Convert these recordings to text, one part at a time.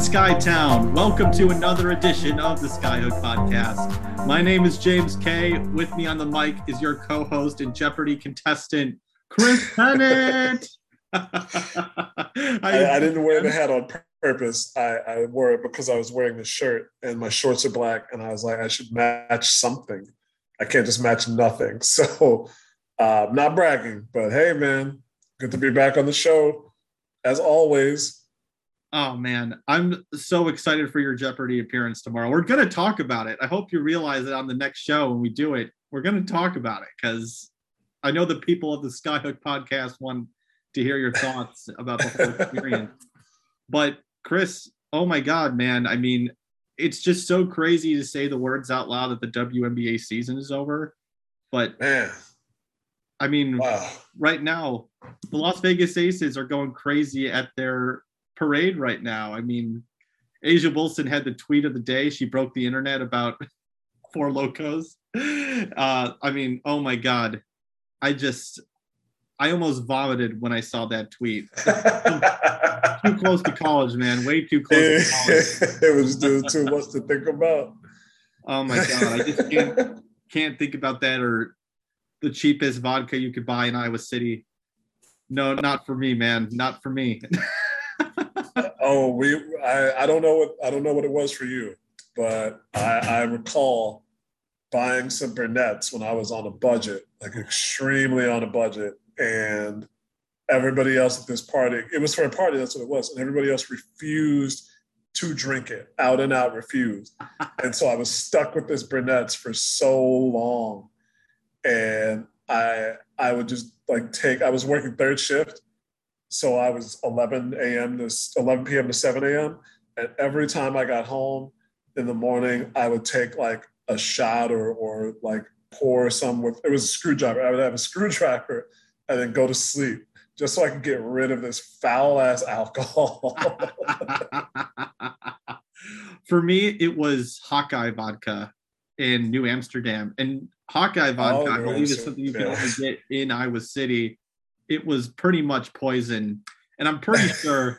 What's going on, Skytown? Welcome to another edition of the Skyhook Podcast. My name is James Kay. With me on the mic is your co-host and Jeopardy contestant, Chris Pennant. I, I, didn't wear the hat on purpose. I, I wore it because I was wearing the shirt and my shorts are black, and I was like, I should match something. I can't just match nothing. So, uh, not bragging, but hey, man, good to be back on the show. As always, Oh man, I'm so excited for your Jeopardy appearance tomorrow. We're going to talk about it. I hope you realize that on the next show when we do it, we're going to talk about it because I know the people of the Skyhook podcast want to hear your thoughts about the whole experience. but Chris, oh my God, man! I mean, it's just so crazy to say the words out loud that the WNBA season is over. But man, I mean, wow. right now, the Las Vegas Aces are going crazy at their parade right now. I mean, A'ja Wilson had the tweet of the day. She broke the internet about Four Lokos. Uh, I mean, oh my God. I just, I almost vomited when I saw that tweet. too close to college, man. Way too close to college. it was too, too much to think about. Oh my God. I just can't, can't think about that or the cheapest vodka you could buy in Iowa City. No, not for me, man. Not for me. Oh, we I, I don't know what I don't know what it was for you, but I, I recall buying some Burnett's when I was on a budget, like extremely on a budget, and everybody else at this party, it was for a party, that's what it was, and everybody else refused to drink it, out and out refused. and so I was stuck with this Burnett's for so long. And I I would just like take I was working third shift so I was 11 a.m. to 11 p.m. to 7 a.m. And every time I got home in the morning, I would take like a shot or, or like pour some with, it was a screwdriver. I would have a screwdriver and then go to sleep just so I could get rid of this foul ass alcohol. For me, it was Hawkeye vodka in New Amsterdam. And Hawkeye oh, vodka, oh, I believe, is something you can only get in Iowa City it was pretty much poison. And I'm pretty sure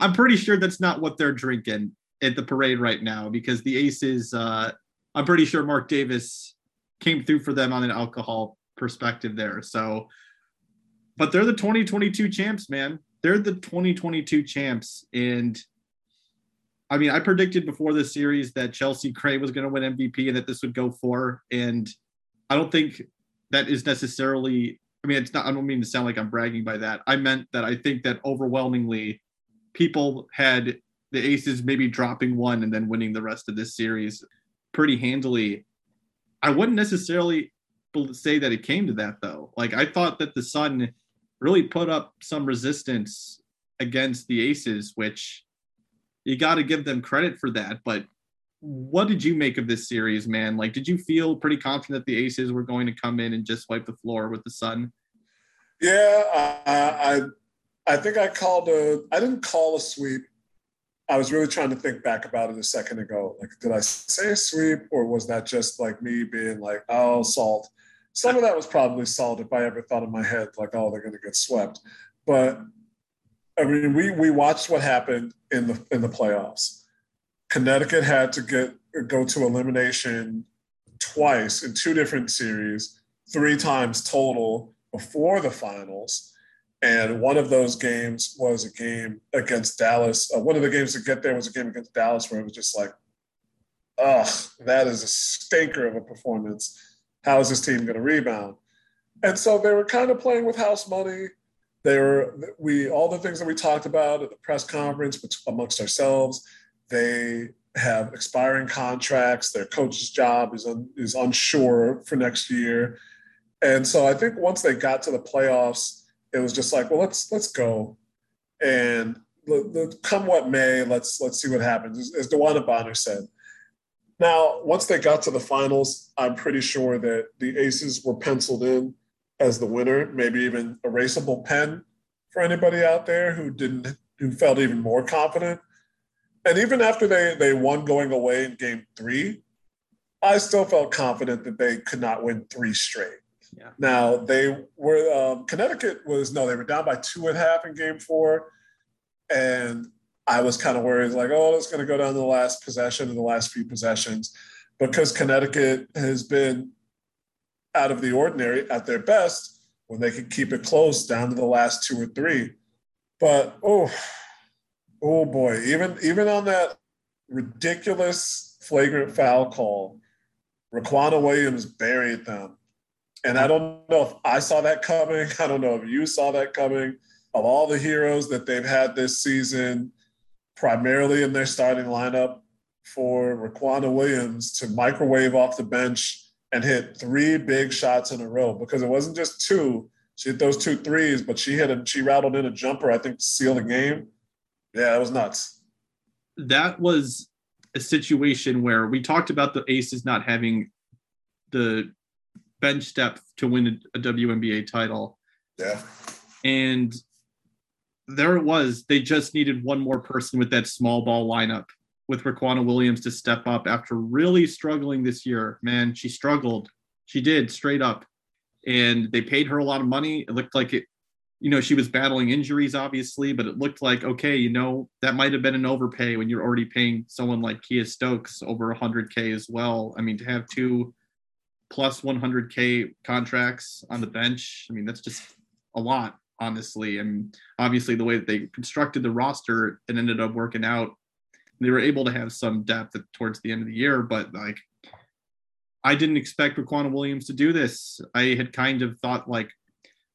I'm pretty sure that's not what they're drinking at the parade right now because the Aces uh I'm pretty sure Mark Davis came through for them on an alcohol perspective there. So but they're the 2022 champs, man. They're the 2022 champs and I mean, I predicted before this series that Chelsea Gray was going to win MVP and that this would go four. And I don't think that is necessarily I mean, it's not, I don't mean to sound like I'm bragging by that. I meant that I think that overwhelmingly people had the Aces maybe dropping one and then winning the rest of this series pretty handily. I wouldn't necessarily say that it came to that though. Like I thought that the Sun really put up some resistance against the Aces, which you got to give them credit for that. But what did you make of this series, man? Like, did you feel pretty confident that the Aces were going to come in and just wipe the floor with the Sun? Yeah, I, I, I think I called a. I didn't call a sweep. I was really trying to think back about it a second ago. Like, did I say sweep, or was that just like me being like, "Oh, salt"? Some of that was probably salt. If I ever thought in my head like, "Oh, they're going to get swept," but I mean, we we watched what happened in the in the playoffs Connecticut had to get go to elimination twice in two different series, three times total before the finals. And one of those games was a game against Dallas. Uh, one of the games to get there was a game against Dallas where it was just like, ugh, that is a stinker of a performance. How is this team going to rebound? And so they were kind of playing with house money. They were we all the things that we talked about at the press conference amongst ourselves they have expiring contracts. Their coach's job is un, is unsure for next year, and so I think once they got to the playoffs, it was just like, well, let's let's go, and come what may, let's let's see what happens. As, as DeWanna Bonner said. Now, once they got to the finals, I'm pretty sure that the Aces were penciled in as the winner, maybe even erasable pen for anybody out there who didn't who felt even more confident and even after they they won going away in game three, I still felt confident that they could not win three straight. Yeah. Now they were um, Connecticut was no, they were down by two and a half in game four, and I was kind of worried, like, oh, it's going to go down to the last possession and the last few possessions, because Connecticut has been out of the ordinary at their best when they can keep it close down to the last two or three. But oh, oh boy, even even on that ridiculous flagrant foul call, Riquna Williams buried them. And I don't know if I saw that coming. I don't know if you saw that coming. Of all the heroes that they've had this season, primarily in their starting lineup for Riquna Williams to microwave off the bench and hit three big shots in a row because it wasn't just two. She hit those two threes, but she hit a she rattled in a jumper, I think, to seal the game. Yeah, it was nuts. That was a situation where we talked about the Aces not having the bench depth to win a, WNBA title. Yeah. And there it was. They just needed one more person with that small ball lineup with Riquna Williams to step up after really struggling this year. Man, she struggled. She did straight up. And they paid her a lot of money. It looked like it, you know, she was battling injuries, obviously, but it looked like, okay, you know, that might have been an overpay when you're already paying someone like Kiah Stokes over 100K as well. I mean, to have two plus 100K contracts on the bench, I mean, that's just a lot honestly. And obviously, the way that they constructed the roster, it ended up working out. They were able to have some depth towards the end of the year, but like, I didn't expect Riquna Williams to do this. I had kind of thought like,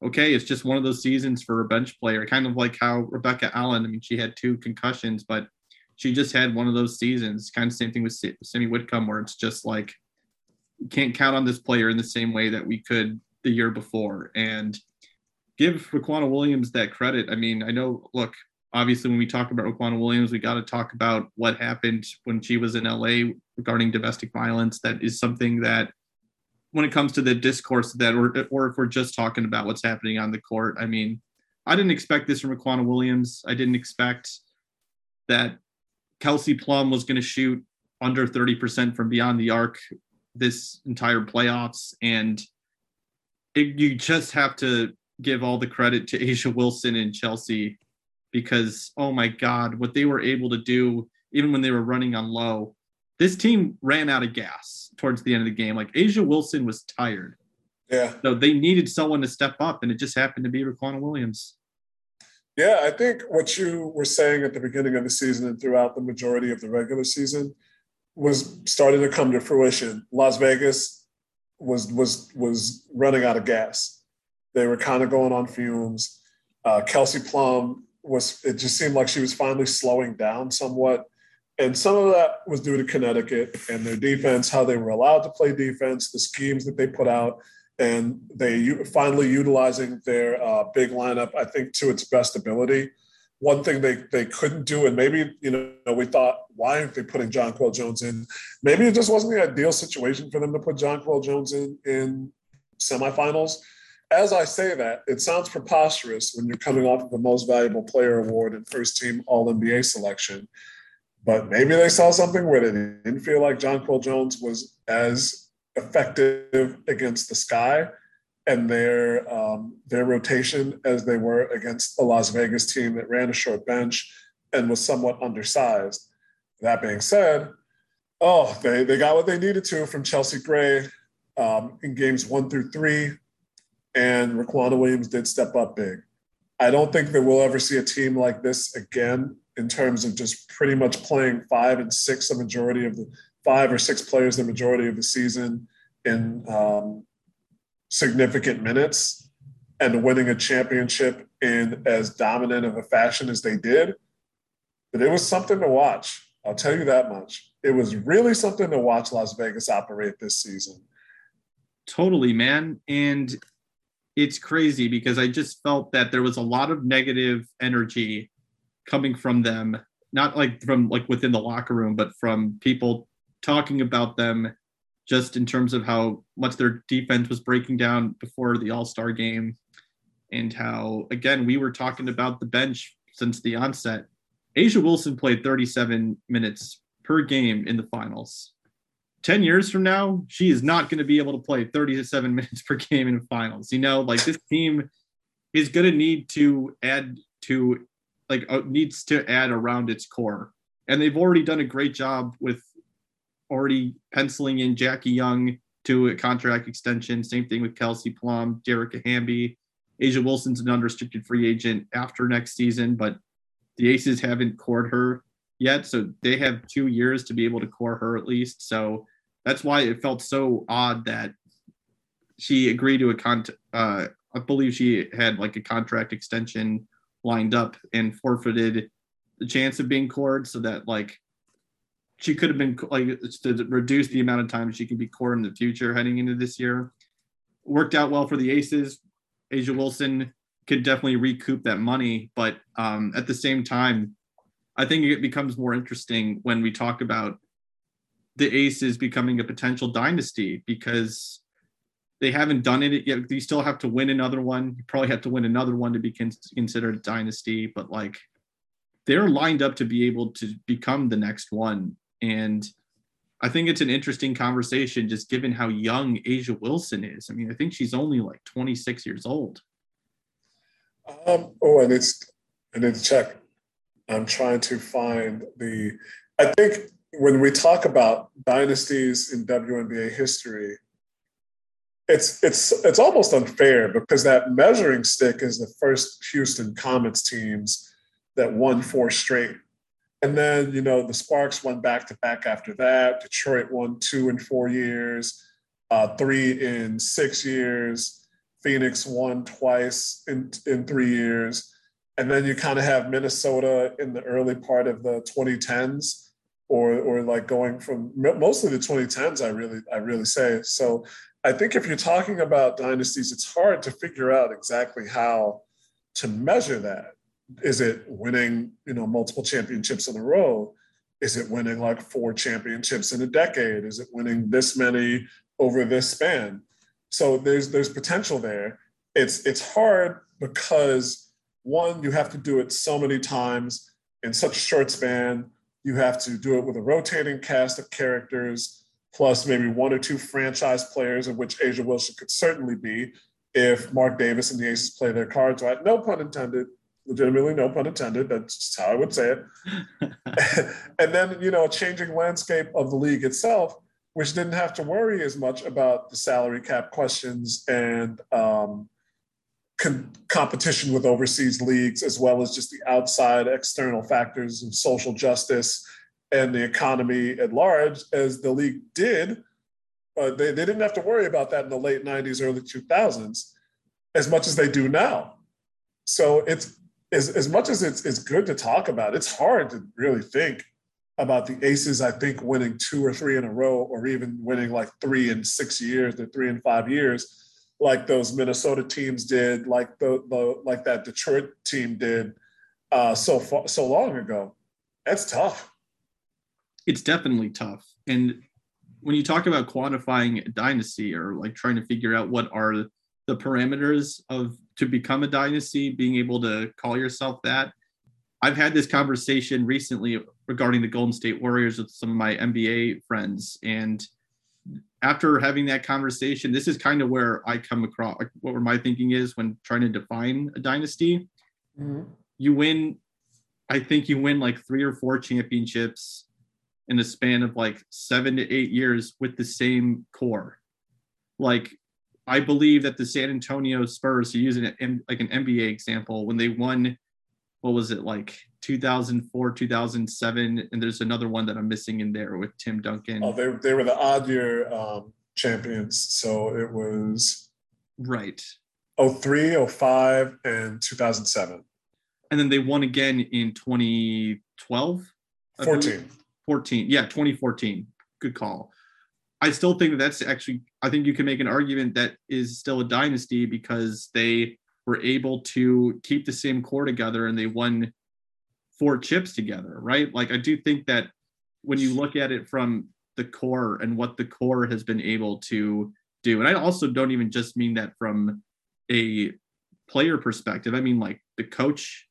okay, it's just one of those seasons for a bench player, kind of like how Rebecca Allen. I mean, she had two concussions, but she just had one of those seasons. Kind of same thing with Sami Whitcomb, where it's just like can't count on this player in the same way that we could the year before. And give Riquna Williams that credit. I mean, I know, look, obviously when we talk about Riquna Williams, we got to talk about what happened when she was in LA regarding domestic violence. That is something that when it comes to the discourse that or, or if we're just talking about what's happening on the court, I mean, I didn't expect this from Riquna Williams. I didn't expect that Kelsey Plum was going to shoot under 30% from beyond the arc this entire playoffs. And it, you just have to give all the credit to A'ja Wilson and Chelsea because oh my god, what they were able to do even when they were running on low. This team ran out of gas towards the end of the game. Like A'ja Wilson was tired. Yeah. So they needed someone to step up, and it just happened to be Riquna Williams. Yeah, I think what you were saying at the beginning of the season and throughout the majority of the regular season was starting to come to fruition. Las Vegas was was was running out of gas. They were kind of going on fumes. Uh, Kelsey Plum was, it just seemed like she was finally slowing down somewhat. And some of that was due to Connecticut and their defense, how they were allowed to play defense, the schemes that they put out, and they finally utilizing their uh, big lineup, I think, to its best ability. One thing they, they couldn't do, and maybe, you know, we thought, why aren't they putting Jonquel Jones in? Maybe it just wasn't the ideal situation for them to put Jonquel Jones in in semifinals as I say that, it sounds preposterous when you're coming off of the most valuable player award and first team All NBA selection. But maybe they saw something where they didn't feel like Jonquel Jones was as effective against the sky and their um, their rotation as they were against a Las Vegas team that ran a short bench and was somewhat undersized. That being said, oh, they, they got what they needed to from Chelsea Gray um, in games one through three and Riquna Williams did step up big. I don't think that we'll ever see a team like this again in terms of just pretty much playing five and six a majority of the five or six players the majority of the season in um, significant minutes and winning a championship in as dominant of a fashion as they did. But it was something to watch. I'll tell you that much. It was really something to watch Las Vegas operate this season. Totally, man. And it's crazy because I just felt that there was a lot of negative energy coming from them, not like from like within the locker room, but from people talking about them just in terms of how much their defense was breaking down before the All-Star game and how again we were talking about the bench since the onset. A'ja Wilson played 37 minutes per game in the finals. 10 years from now, she is not going to be able to play 37 minutes per game in finals. You know, like this team is going to need to add to like uh, needs to add around its core. And they've already done a great job with already penciling in Jackie Young to a contract extension. Same thing with Kelsey Plum, Dearica Hamby. A'ja Wilson's an unrestricted free agent after next season, but the Aces haven't cored her yet. So they have two years to be able to core her at least. So that's why it felt so odd that she agreed to a con. Uh, I believe she had like a contract extension lined up and forfeited the chance of being cored so that like she could have been like to reduce the amount of time she could be cored in the future heading into this year. Worked out well for the Aces. A'ja Wilson could definitely recoup that money, but um, at the same time, I think it becomes more interesting when we talk about the Aces becoming a potential dynasty because they haven't done it yet. You still have to win another one. You probably have to win another one to be considered a dynasty, but like they're lined up to be able to become the next one. And I think it's an interesting conversation just given how young A'ja Wilson is. I mean, I think she's only like 26 years old. Um, oh, and it's and it's check. I'm trying to find the. I think when we talk about dynasties in WNBA history, it's it's it's almost unfair because that measuring stick is the first Houston Comets teams that won four straight. And then, you know, the Sparks won back to back after that. Detroit won two in four years, uh, three in six years. Phoenix won twice in, in three years. And then you kind of have Minnesota in the early part of the 2010s or or like going from mostly the 2010s i really i really say so i think if you're talking about dynasties it's hard to figure out exactly how to measure that. Is it winning you know multiple championships in a row? Is it winning like four championships in a decade? Is it winning this many over this span? So there's there's potential there. It's it's hard because one you have to do it so many times in such a short span. You have to do it with a rotating cast of characters, plus maybe one or two franchise players, of which A'ja Wilson could certainly be if Mark Davis and the Aces play their cards right. No pun intended. Legitimately, no pun intended. That's just how I would say it. and then, you know, a changing landscape of the league itself, which didn't have to worry as much about the salary cap questions and um, con- competition with overseas leagues, as well as just the outside external factors of social justice and the economy at large, as the league did. Uh, they, they didn't have to worry about that in the late 90s, early 2000s, as much as they do now. So it's as, as much as it's, it's good to talk about, it's hard to really think about the Aces, I think, winning two or three in a row, or even winning like three in six years or three in five years like those Minnesota teams did, like the, the like that Detroit team did uh, so far, so long ago. That's tough. It's definitely tough. And when you talk about quantifying a dynasty or like trying to figure out what are the parameters of to become a dynasty, being able to call yourself that. I've had this conversation recently regarding the Golden State Warriors with some of my NBA friends, and after having that conversation, this is kind of where I come across like, what my thinking is when trying to define a dynasty. Mm-hmm. You win, I think you win like three or four championships in a span of like seven to eight years with the same core. Like, I believe that the San Antonio Spurs, to use an like an NBA example, when they won, what was it like 2004, 2007, and there's another one that I'm missing in there with Tim Duncan. Oh, they, they were the odd year um, champions. So it was right 03, 05, and 2007. And then they won again in 2012? 14. 14. Yeah, 2014. Good call. I still think that that's actually, I think you can make an argument that is still a dynasty because they were able to keep the same core together and they won four chips together, right? Like I do think that when you look at it from the core and what the core has been able to do, and I also don't even just mean that from a player perspective. I mean like the coach,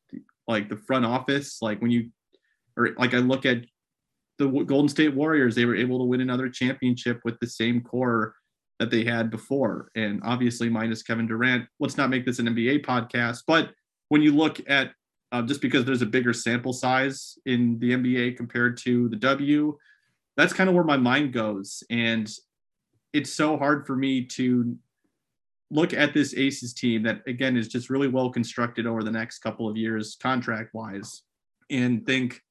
like the front office, like when you or like I look at the Golden State Warriors, they were able to win another championship with the same core that they had before. And obviously minus Kevin Durant. Let's not make this an NBA podcast, but when you look at uh, just because there's a bigger sample size in the NBA compared to the W. That's kind of where my mind goes. And it's so hard for me to look at this Aces team that, again, is just really well constructed over the next couple of years, contract wise, and think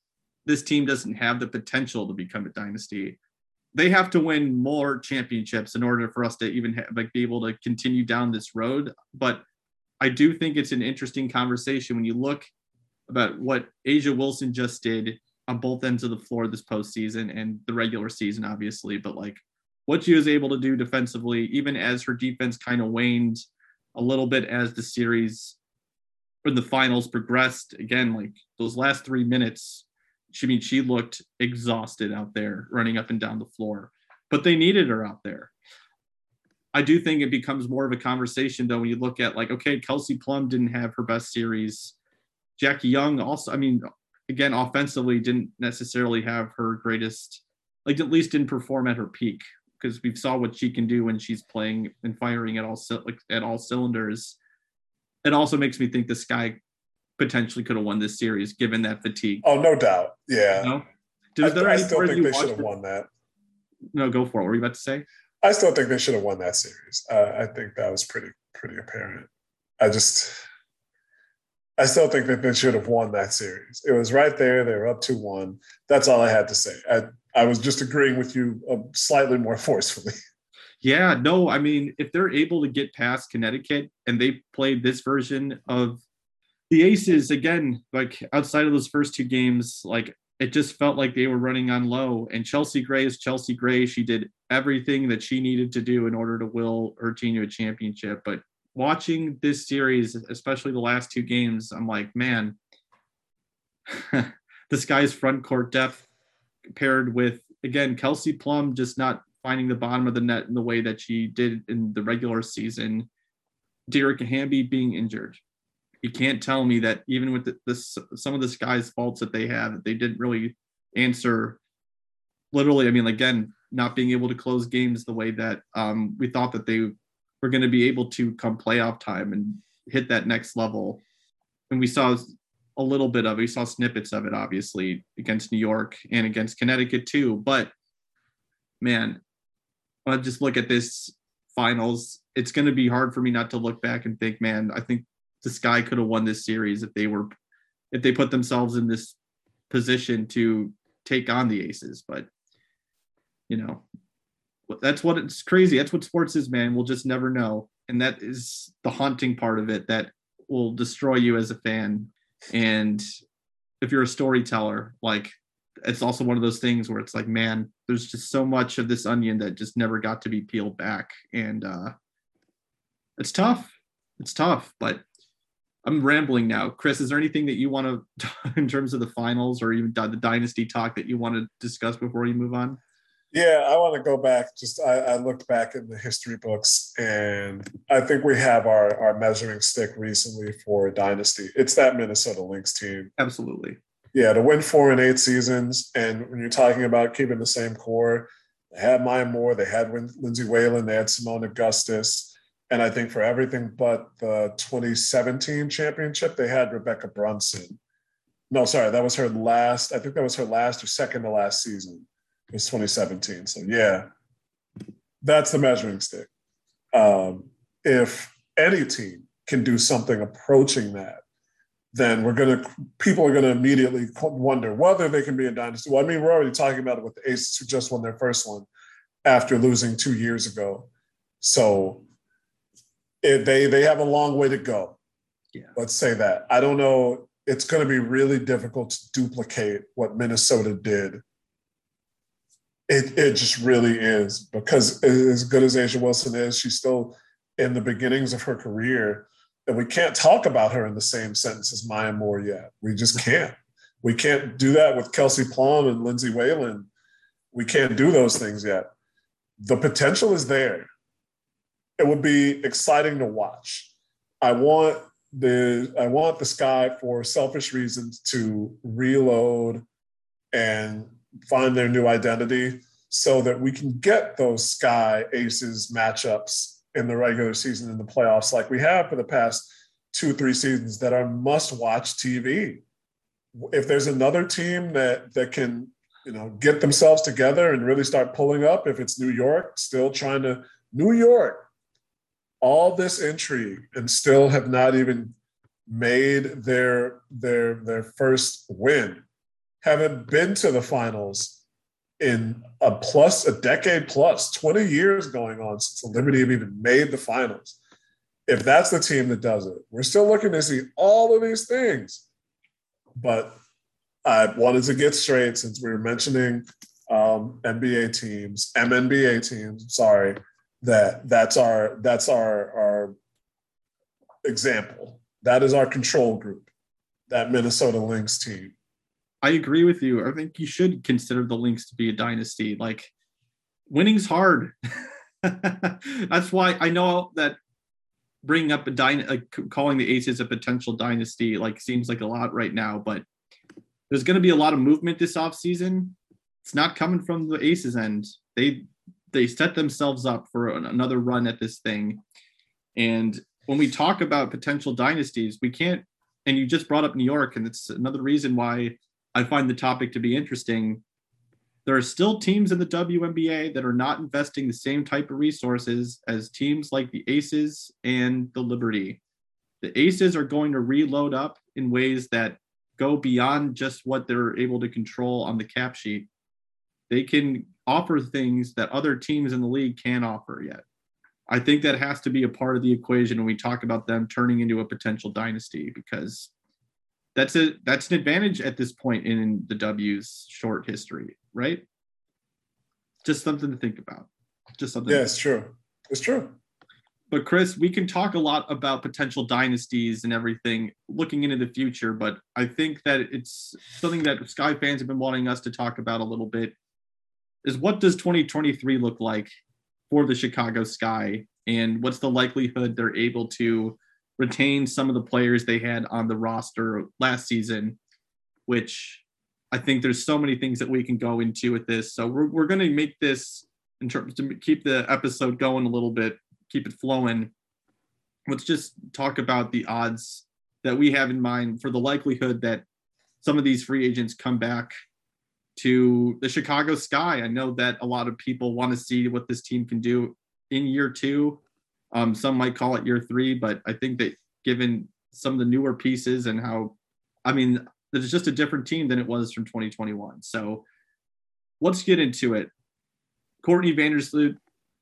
this team doesn't have the potential to become a dynasty. They have to win more championships in order for us to even have, like be able to continue down this road. But I do think it's an interesting conversation when you look about what A'ja Wilson just did on both ends of the floor this postseason and the regular season, obviously. But like what she was able to do defensively, even as her defense kind of waned a little bit as the series or the finals progressed. Again, like those last three minutes, she I mean she looked exhausted out there running up and down the floor, but they needed her out there. I do think it becomes more of a conversation though when you look at like, okay, Kelsey Plum didn't have her best series. Jackie Young also, I mean, again, offensively didn't necessarily have her greatest, like at least didn't perform at her peak because we saw what she can do when she's playing and firing at all like at all cylinders. It also makes me think this Sky potentially could have won this series given that fatigue. Oh, no doubt. Yeah. You know? I, I still think they should have won that. No, go for it. What were you about to say? I still think they should have won that series. Uh, I think that was pretty pretty apparent. I just, I still think that they should have won that series. It was right there. They were up two one. That's all I had to say. I I was just agreeing with you uh, slightly more forcefully. Yeah, no, I mean, if they're able to get past Connecticut and they played this version of the Aces again, like outside of those first two games, like it just felt like they were running on low. And Chelsea Gray is Chelsea Gray. She did everything that she needed to do in order to will her team to a championship. But watching this series, especially the last two games, I'm like, man, this Sky's front court depth paired with again Kelsey Plum just not finding the bottom of the net in the way that she did in the regular season. Dearica Hamby being injured. You can't tell me that even with the, this some of this Sky's faults that they have, they didn't really answer. Literally, I mean, again, not being able to close games the way that um, we thought that they were going to be able to come playoff time and hit that next level. And we saw a little bit of it. We saw snippets of it, obviously, against New York and against Connecticut too. But man, I just look at this finals. It's going to be hard for me not to look back and think, man, I think this sky could have won this series if they were, if they put themselves in this position to take on the Aces. But you know, that's what it's crazy. That's what sports is, man. We'll just never know, and that is the haunting part of it that will destroy you as a fan and if you're a storyteller, like it's also one of those things where it's like, man, there's just so much of this onion that just never got to be peeled back. And uh it's tough. It's tough, but I'm rambling now. Chris, is there anything that you want to, in terms of the finals or even the dynasty talk, that you want to discuss before you move on? Yeah, I want to go back. Just I, I, looked back in the history books, and I think we have our our measuring stick recently for dynasty. It's that Minnesota Lynx team. Absolutely. Yeah, to win four and eight seasons, and when you're talking about keeping the same core, they had Maya Moore, they had Lindsay Whalen, they had Seimone Augustus, and I think for everything but the 2017 championship, they had Rebekkah Brunson. No, sorry, that was her last. I think that was her last or second to last season It was 2017. So yeah, that's the measuring stick. Um, if any team can do something approaching that, then we're gonna people are gonna immediately wonder whether they can be a dynasty. Well, I mean, we're already talking about it with the Aces who just won their first one after losing two years ago. So it, they they have a long way to go. Yeah. Let's say that. I don't know. It's going to be really difficult to duplicate what Minnesota did it, it just really is because as good as A'ja Wilson is, she's still in the beginnings of her career. And we can't talk about her in the same sentence as Maya Moore yet. We just can't. We can't do that with Kelsey Plum and Lindsay Whalen. We can't do those things yet. The potential is there. It would be exciting to watch. I want the I want the sky for selfish reasons to reload and find their new identity so that we can get those Sky Aces matchups in the regular season in the playoffs like we have for the past two, three seasons that are must watch TV. If there's another team that that can, you know, get themselves together and really start pulling up, if it's New York, still trying to New York, all this intrigue and still have not even made their their their first win, haven't been to the finals in a plus a decade plus, 20 years going on since the Liberty have even made the finals if that's the team that does it, we're still looking to see all of these things. But I wanted to get straight since we were mentioning um, NBA teams, MNBA teams. Sorry, that that's our that's our our example. That is our control group. That Minnesota Lynx team. I agree with you. I think you should consider the Lynx to be a dynasty. Like winning's hard. that's why I know that bringing up a dyna- like uh, calling the Aces a potential dynasty like seems like a lot right now, but there's going to be a lot of movement this offseason. It's not coming from the Aces end. They they set themselves up for another run at this thing. And when we talk about potential dynasties, we can't and you just brought up New York and it's another reason why I find the topic to be interesting there are still teams in the WNBA that are not investing the same type of resources as teams like the Aces and the Liberty. The Aces are going to reload up in ways that go beyond just what they're able to control on the cap sheet. They can offer things that other teams in the league can't offer yet. I think that has to be a part of the equation when we talk about them turning into a potential dynasty because that's a that's an advantage at this point in the W's short history right? Just something to think about. Just something. Yeah, it's true. It's true. But Chris, we can talk a lot about potential dynasties and everything looking into the future, but I think that it's something that Sky fans have been wanting us to talk about a little bit. Is what does 2023 look like for the Chicago Sky, and what's the likelihood they're able to retain some of the players they had on the roster last season, which I think there's so many things that we can go into with this. So we're, we're going to make this in terms to keep the episode going a little bit, keep it flowing. Let's just talk about the odds that we have in mind for the likelihood that some of these free agents come back to the Chicago Sky. I know that a lot of people want to see what this team can do in year two. Um, some might call it year three, but I think that given some of the newer pieces and how, I mean, it's just a different team than it was from 2021. So let's get into it. Courtney Vandersloot,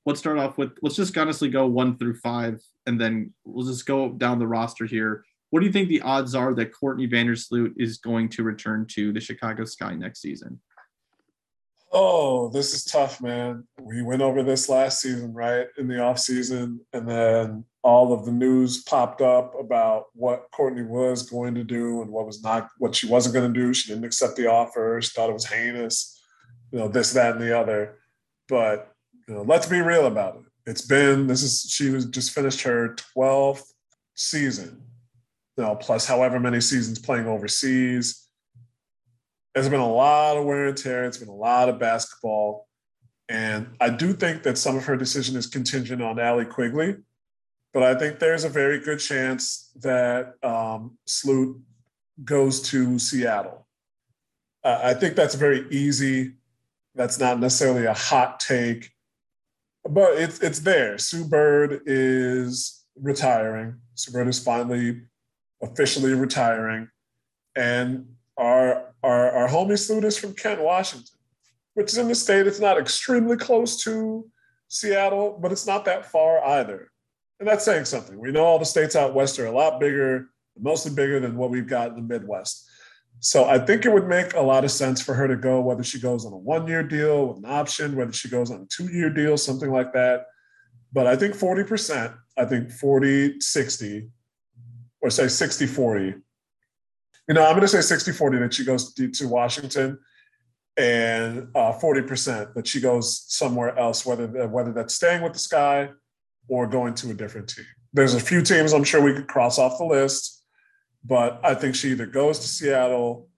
let's start off with let's just honestly go one through five, and then we'll just go down the roster here. What do you think the odds are that Courtney Vandersloot is going to return to the Chicago Sky next season? Oh, this is tough, man. We went over this last season, right? In the off season, and then all of the news popped up about what Courtney was going to do and what was not what she wasn't going to do. She didn't accept the offer. She thought it was heinous, you know, this, that, and the other. But you know, let's be real about it. It's been this is she was just finished her 12th season, you know, plus however many seasons playing overseas. There's been a lot of wear and tear. It's been a lot of basketball. And I do think that some of her decision is contingent on Allie Quigley but I think there's a very good chance that um, Sloot goes to Seattle. Uh, I think that's very easy. That's not necessarily a hot take, but it's it's there. Sue Bird is retiring. Sue Bird is finally officially retiring, and our our our homie is from Kent, Washington, which is in the state. It's not extremely close to Seattle, but it's not that far either. And that's saying something. We know all the states out west are a lot bigger, mostly bigger than what we've got in the Midwest. So I think it would make a lot of sense for her to go, whether she goes on a one year deal with an option, whether she goes on a two year deal, something like that. But I think 40%, I think 40, 60, or say 60, 40. You know, I'm going to say 60, 40 that she goes to Washington and uh, 40% that she goes somewhere else, whether, whether that's staying with the Sky or going to a different team. There's a few teams I'm sure we could cross off the list, but I think she either goes to Seattle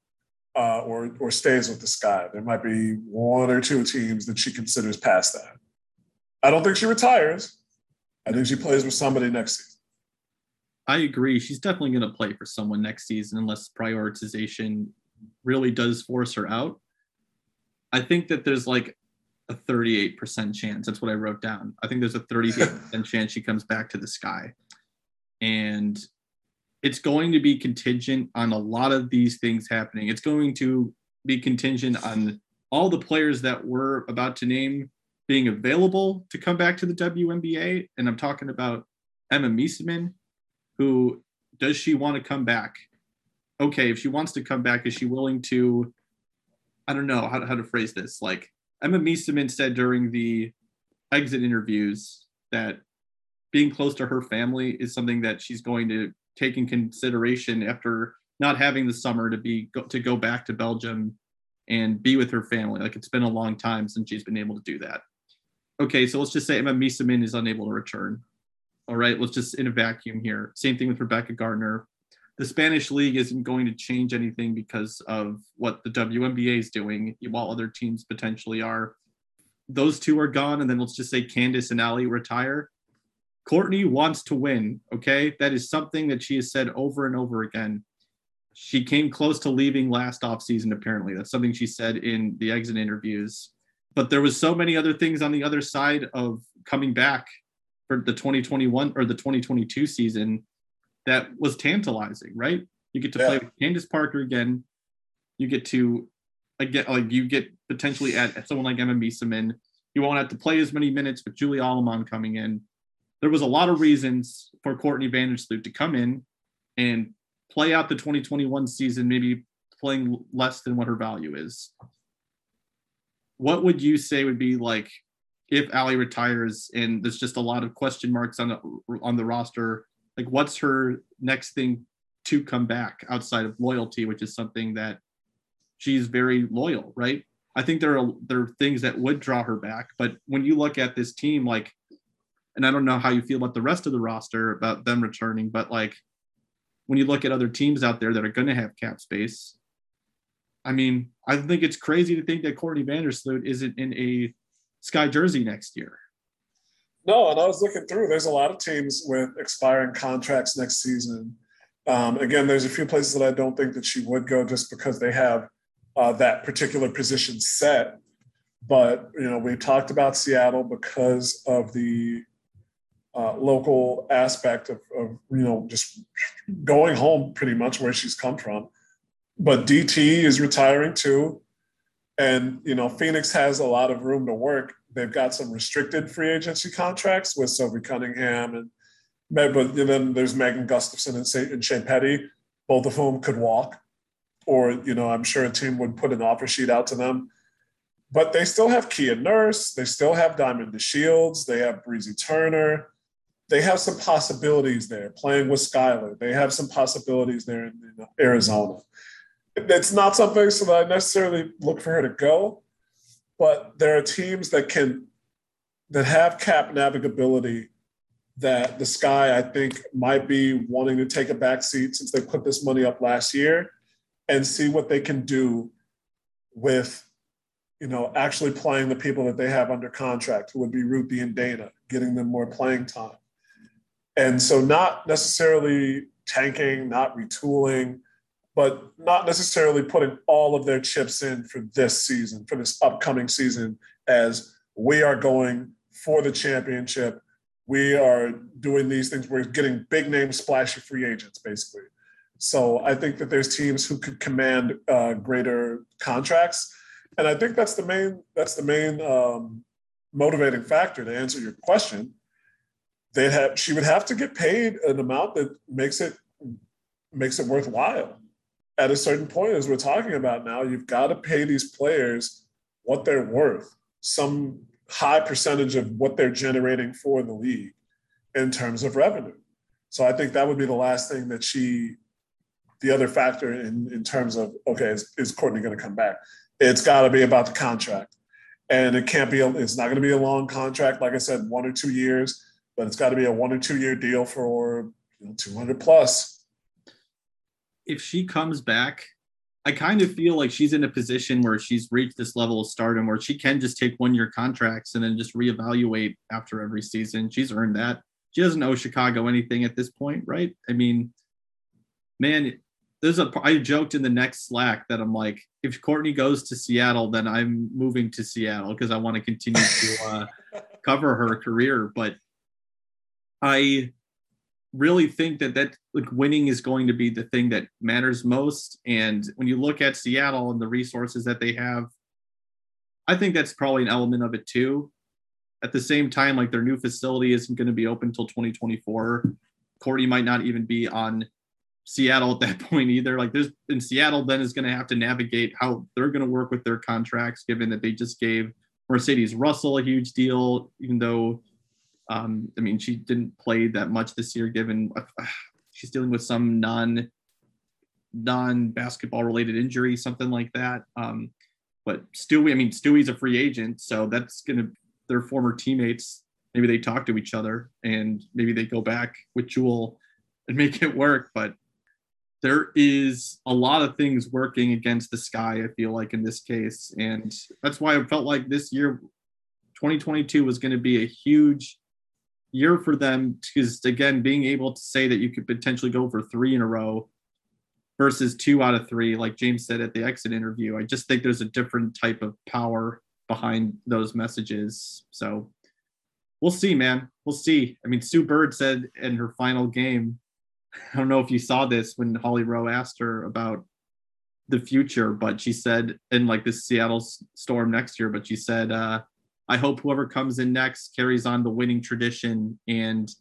uh, or or stays with the Sky. There might be one or two teams that she considers past that. I don't think she retires. I think she plays with somebody next season. I agree. She's definitely going to play for someone next season unless prioritization really does force her out. I think that there's like a 38% chance. That's what I wrote down. I think there's a 38% chance she comes back to the sky. And it's going to be contingent on a lot of these things happening. It's going to be contingent on all the players that we're about to name being available to come back to the WNBA. And I'm talking about Emma Meesseman, who does she want to come back? Okay, if she wants to come back, is she willing to? I don't know how, to, how to phrase this. Like Emma Meesseman said during the exit interviews that being close to her family is something that she's going to take in consideration after not having the summer to be to go back to Belgium and be with her family. Like it's been a long time since she's been able to do that. Okay, so let's just say Emma Meesseman is unable to return. All right, let's just in a vacuum here. Same thing with Rebekah Gardner. The Spanish league isn't going to change anything because of what the WNBA is doing, while other teams potentially are. Those two are gone, and then let's just say Candace and Allie retire. Courtney wants to win. Okay. That is something that she has said over and over again. She came close to leaving last offseason, apparently. That's something she said in the exit interviews. But there was so many other things on the other side of coming back for the 2021 or the 2022 season that was tantalizing, right? You get to yeah. play with Candace Parker again. You get to again like you get potentially at someone like Emma Meesseman. You won't have to play as many minutes with Julie Allemand coming in there was a lot of reasons for Courtney Vandersloot to come in and play out the 2021 season, maybe playing less than what her value is. What would you say would be like if Allie retires and there's just a lot of question marks on the on the roster? Like, what's her next thing to come back outside of loyalty, which is something that she's very loyal, right? I think there are there are things that would draw her back, but when you look at this team, like and I don't know how you feel about the rest of the roster about them returning, but like when you look at other teams out there that are going to have cap space, I mean, I think it's crazy to think that Courtney Vandersloot isn't in a Sky jersey next year. No, and I was looking through. There's a lot of teams with expiring contracts next season. Um, again, there's a few places that I don't think that she would go just because they have uh, that particular position set. But you know, we talked about Seattle because of the uh, local aspect of, of, you know just going home pretty much where she's come from but dt is retiring too and you know phoenix has a lot of room to work. They've got some restricted free agency contracts with Sophie Cunningham and but then there's megan gustafson and, and Shey Peddy both of whom could walk or you know i'm sure a team would put an offer sheet out to them. But they still have Kia Nurse, they still have Diamond DeShields, they have Breezy Turner, they have some possibilities there playing with Skylar. They have some possibilities there in, in Arizona. It's not something so that I necessarily look for her to go, but there are teams that can that have cap navigability that the Sky I think might be wanting to take a back seat since they put this money up last year and see what they can do with you know actually playing the people that they have under contract who would be Ruthie and Dana, getting them more playing time. And so, not necessarily tanking, not retooling, but not necessarily putting all of their chips in for this season, for this upcoming season, as we are going for the championship. We are doing these things. We're getting big name splashy free agents, basically. So I think that there's teams who could command uh, greater contracts, and I think that's the main that's the main um, motivating factor to answer your question they'd have she would have to get paid an amount that makes it makes it worthwhile. At a certain point, as we're talking about now, you've got to pay these players what they're worth, some high percentage of what they're generating for the league in terms of revenue. So I think that would be the last thing that she, the other factor in, in terms of, okay, is, is Courtney going to come back? It's got to be about the contract. And it can't be, a, it's not going to be a long contract. Like I said, one or two years but it's got to be a one or two year deal for you know, 200 plus. If she comes back, I kind of feel like she's in a position where she's reached this level of stardom where she can just take one year contracts and then just reevaluate after every season. She's earned that. she doesn't owe Chicago anything at this point, right? I mean, man, there's a I joked in the next Slack that I'm like, if Courtney goes to Seattle, then I'm moving to Seattle because I want to continue to uh, cover her career. But I really think that that like winning is going to be the thing that matters most. And when you look at Seattle and the resources that they have, I think that's probably an element of it too. At the same time, like their new facility isn't going to be open until 2024. Courtney might not even be on Seattle at that point either. Like there's in Seattle, then is going to have to navigate how they're going to work with their contracts, given that they just gave Mercedes Russell a huge deal, even though, um, I mean, she didn't play that much this year, given uh, she's dealing with some non non basketball related injury, something like that. Um, but Stewie, I mean, Stewie's a free agent, so that's to their former teammates. Maybe they talk to each other and maybe they go back with Jewell and make it work. But there is a lot of things working against the sky, I feel like, in this case. And that's why I felt like this year, 2022, was going to be a huge year for them because, again, being able to say that you could potentially go for three in a row versus two out of three, like James said at the exit interview, I just think there's a different type of power behind those messages. So we'll see, man. We'll see. I mean, Sue Bird said in her final game, I don't know if you saw this when Holly Rowe asked her about the future, but she said in like the Seattle storm next year, but she said, uh, I hope whoever comes in next carries on the winning tradition and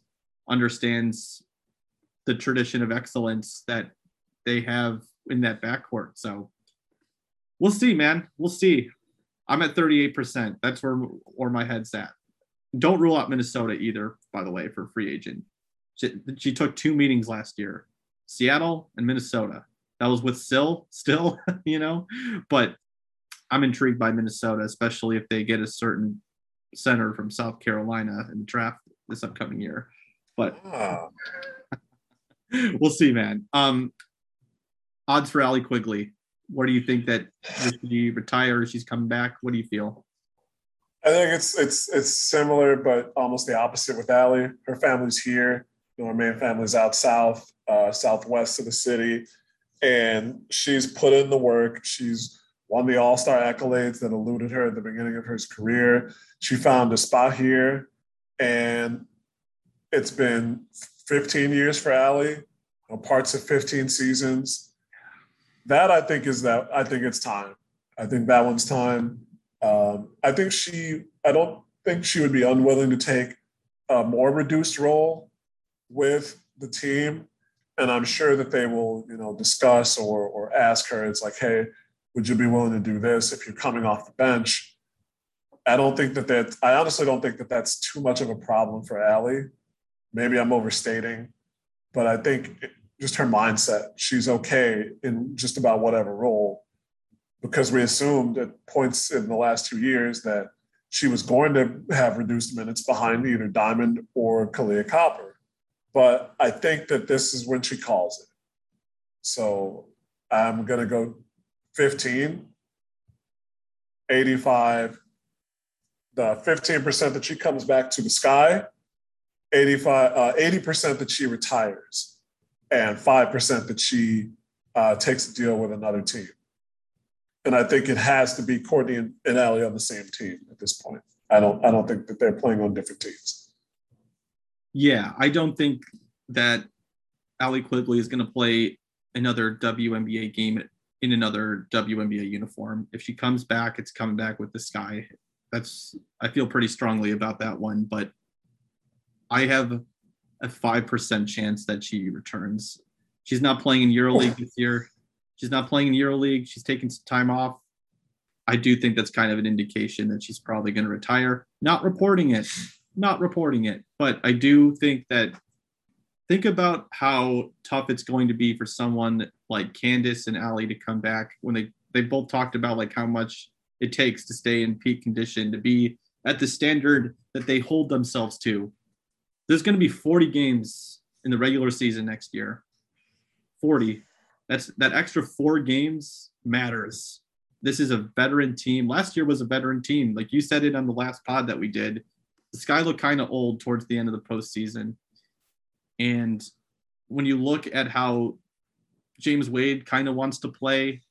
understands the tradition of excellence that they have in that backcourt. So we'll see, man. We'll see. I'm at 38%. That's where where my head's at. Don't rule out Minnesota either, by the way, for free agent. She, she took two meetings last year, Seattle and Minnesota. That was with Sill, still, you know, but I'm intrigued by Minnesota, especially if they get a certain center from South Carolina in the draft this upcoming year. But oh. we'll see, man. Um, odds for Allie Quigley. What do you think that she retires? She's coming back. What do you feel? I think it's it's it's similar, but almost the opposite with Allie. Her family's here. You know, her main family's out south, uh, southwest of the city, and she's put in the work. She's won the All Star accolades that eluded her at the beginning of her career. She found a spot here, and it's been 15 years for Allie, parts of 15 seasons that I think is that I think it's time. I think that one's time. Um, I think she. I don't think she would be unwilling to take a more reduced role with the team, and I'm sure that they will, you know, discuss or or ask her. It's like, hey, would you be willing to do this if you're coming off the bench? I don't think that that. I honestly don't think that that's too much of a problem for Allie. Maybe I'm overstating, but I think just her mindset. She's okay in just about whatever role because we assumed at points in the last two years that she was going to have reduced minutes behind either Diamond or Kahleah Copper. But I think that this is when she calls it. So I'm going to go 15, 85, the 15% that she comes back to the sky, 85, uh, 80% that she retires and 5% that she uh, takes a deal with another team. And I think it has to be Courtney and, and Allie on the same team at this point. I don't I don't think that they're playing on different teams. Yeah, I don't think that Allie Quigley is going to play another WNBA game in another WNBA uniform. If she comes back, it's coming back with the sky. That's I feel pretty strongly about that one, but I have a 5% chance that she returns. She's not playing in EuroLeague this year. She's not playing in EuroLeague. She's taking some time off. I do think that's kind of an indication that she's probably going to retire. Not reporting it, not reporting it, but I do think that think about how tough it's going to be for someone like Candace and Allie to come back when they they both talked about like how much it takes to stay in peak condition to be at the standard that they hold themselves to there's going to be 40 games in the regular season next year. 40. That's that extra four games matters. This is a veteran team. Last year was a veteran team. Like you said it on the last pod that we did. The sky looked kind of old towards the end of the postseason. And when you look at how James Wade kind of wants to play,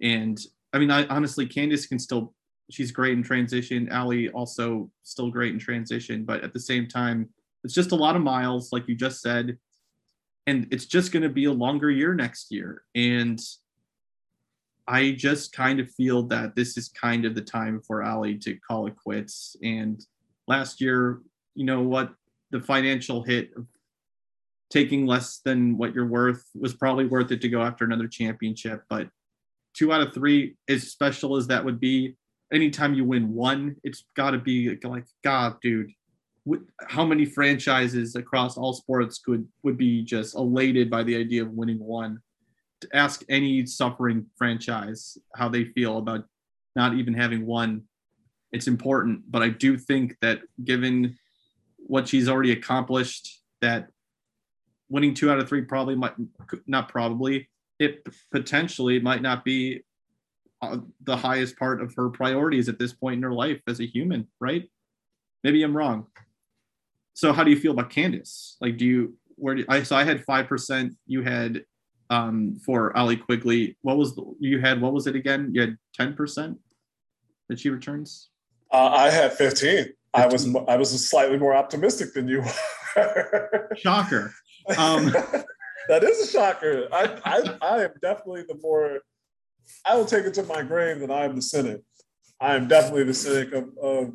and I mean, I honestly, Candace can still, she's great in transition. Allie also still great in transition, but at the same time, it's just a lot of miles, like you just said. And it's just going to be a longer year next year. And I just kind of feel that this is kind of the time for Allie to call it quits. And last year, you know what, the financial hit of taking less than what you're worth was probably worth it to go after another championship. But two out of three, as special as that would be, anytime you win one, it's got to be like, God, dude, how many franchises across all sports could would be just elated by the idea of winning one? To ask any suffering franchise how they feel about not even having one, it's important. But I do think that given what she's already accomplished, that winning two out of three probably might not probably it potentially might not be uh, the highest part of her priorities at this point in her life as a human, right? Maybe I'm wrong. So how do you feel about Candace? Like, do you where do I? So I had five percent. You had um for Allie Quigley. What was the, you had? What was it again? You had ten percent that she returns. Uh, I had fifteen. 15. I was I was slightly more optimistic than you. Shocker. Um, that is a shocker. I, I I am definitely the more. I will take it to my grave that I am the cynic. I am definitely the cynic of, of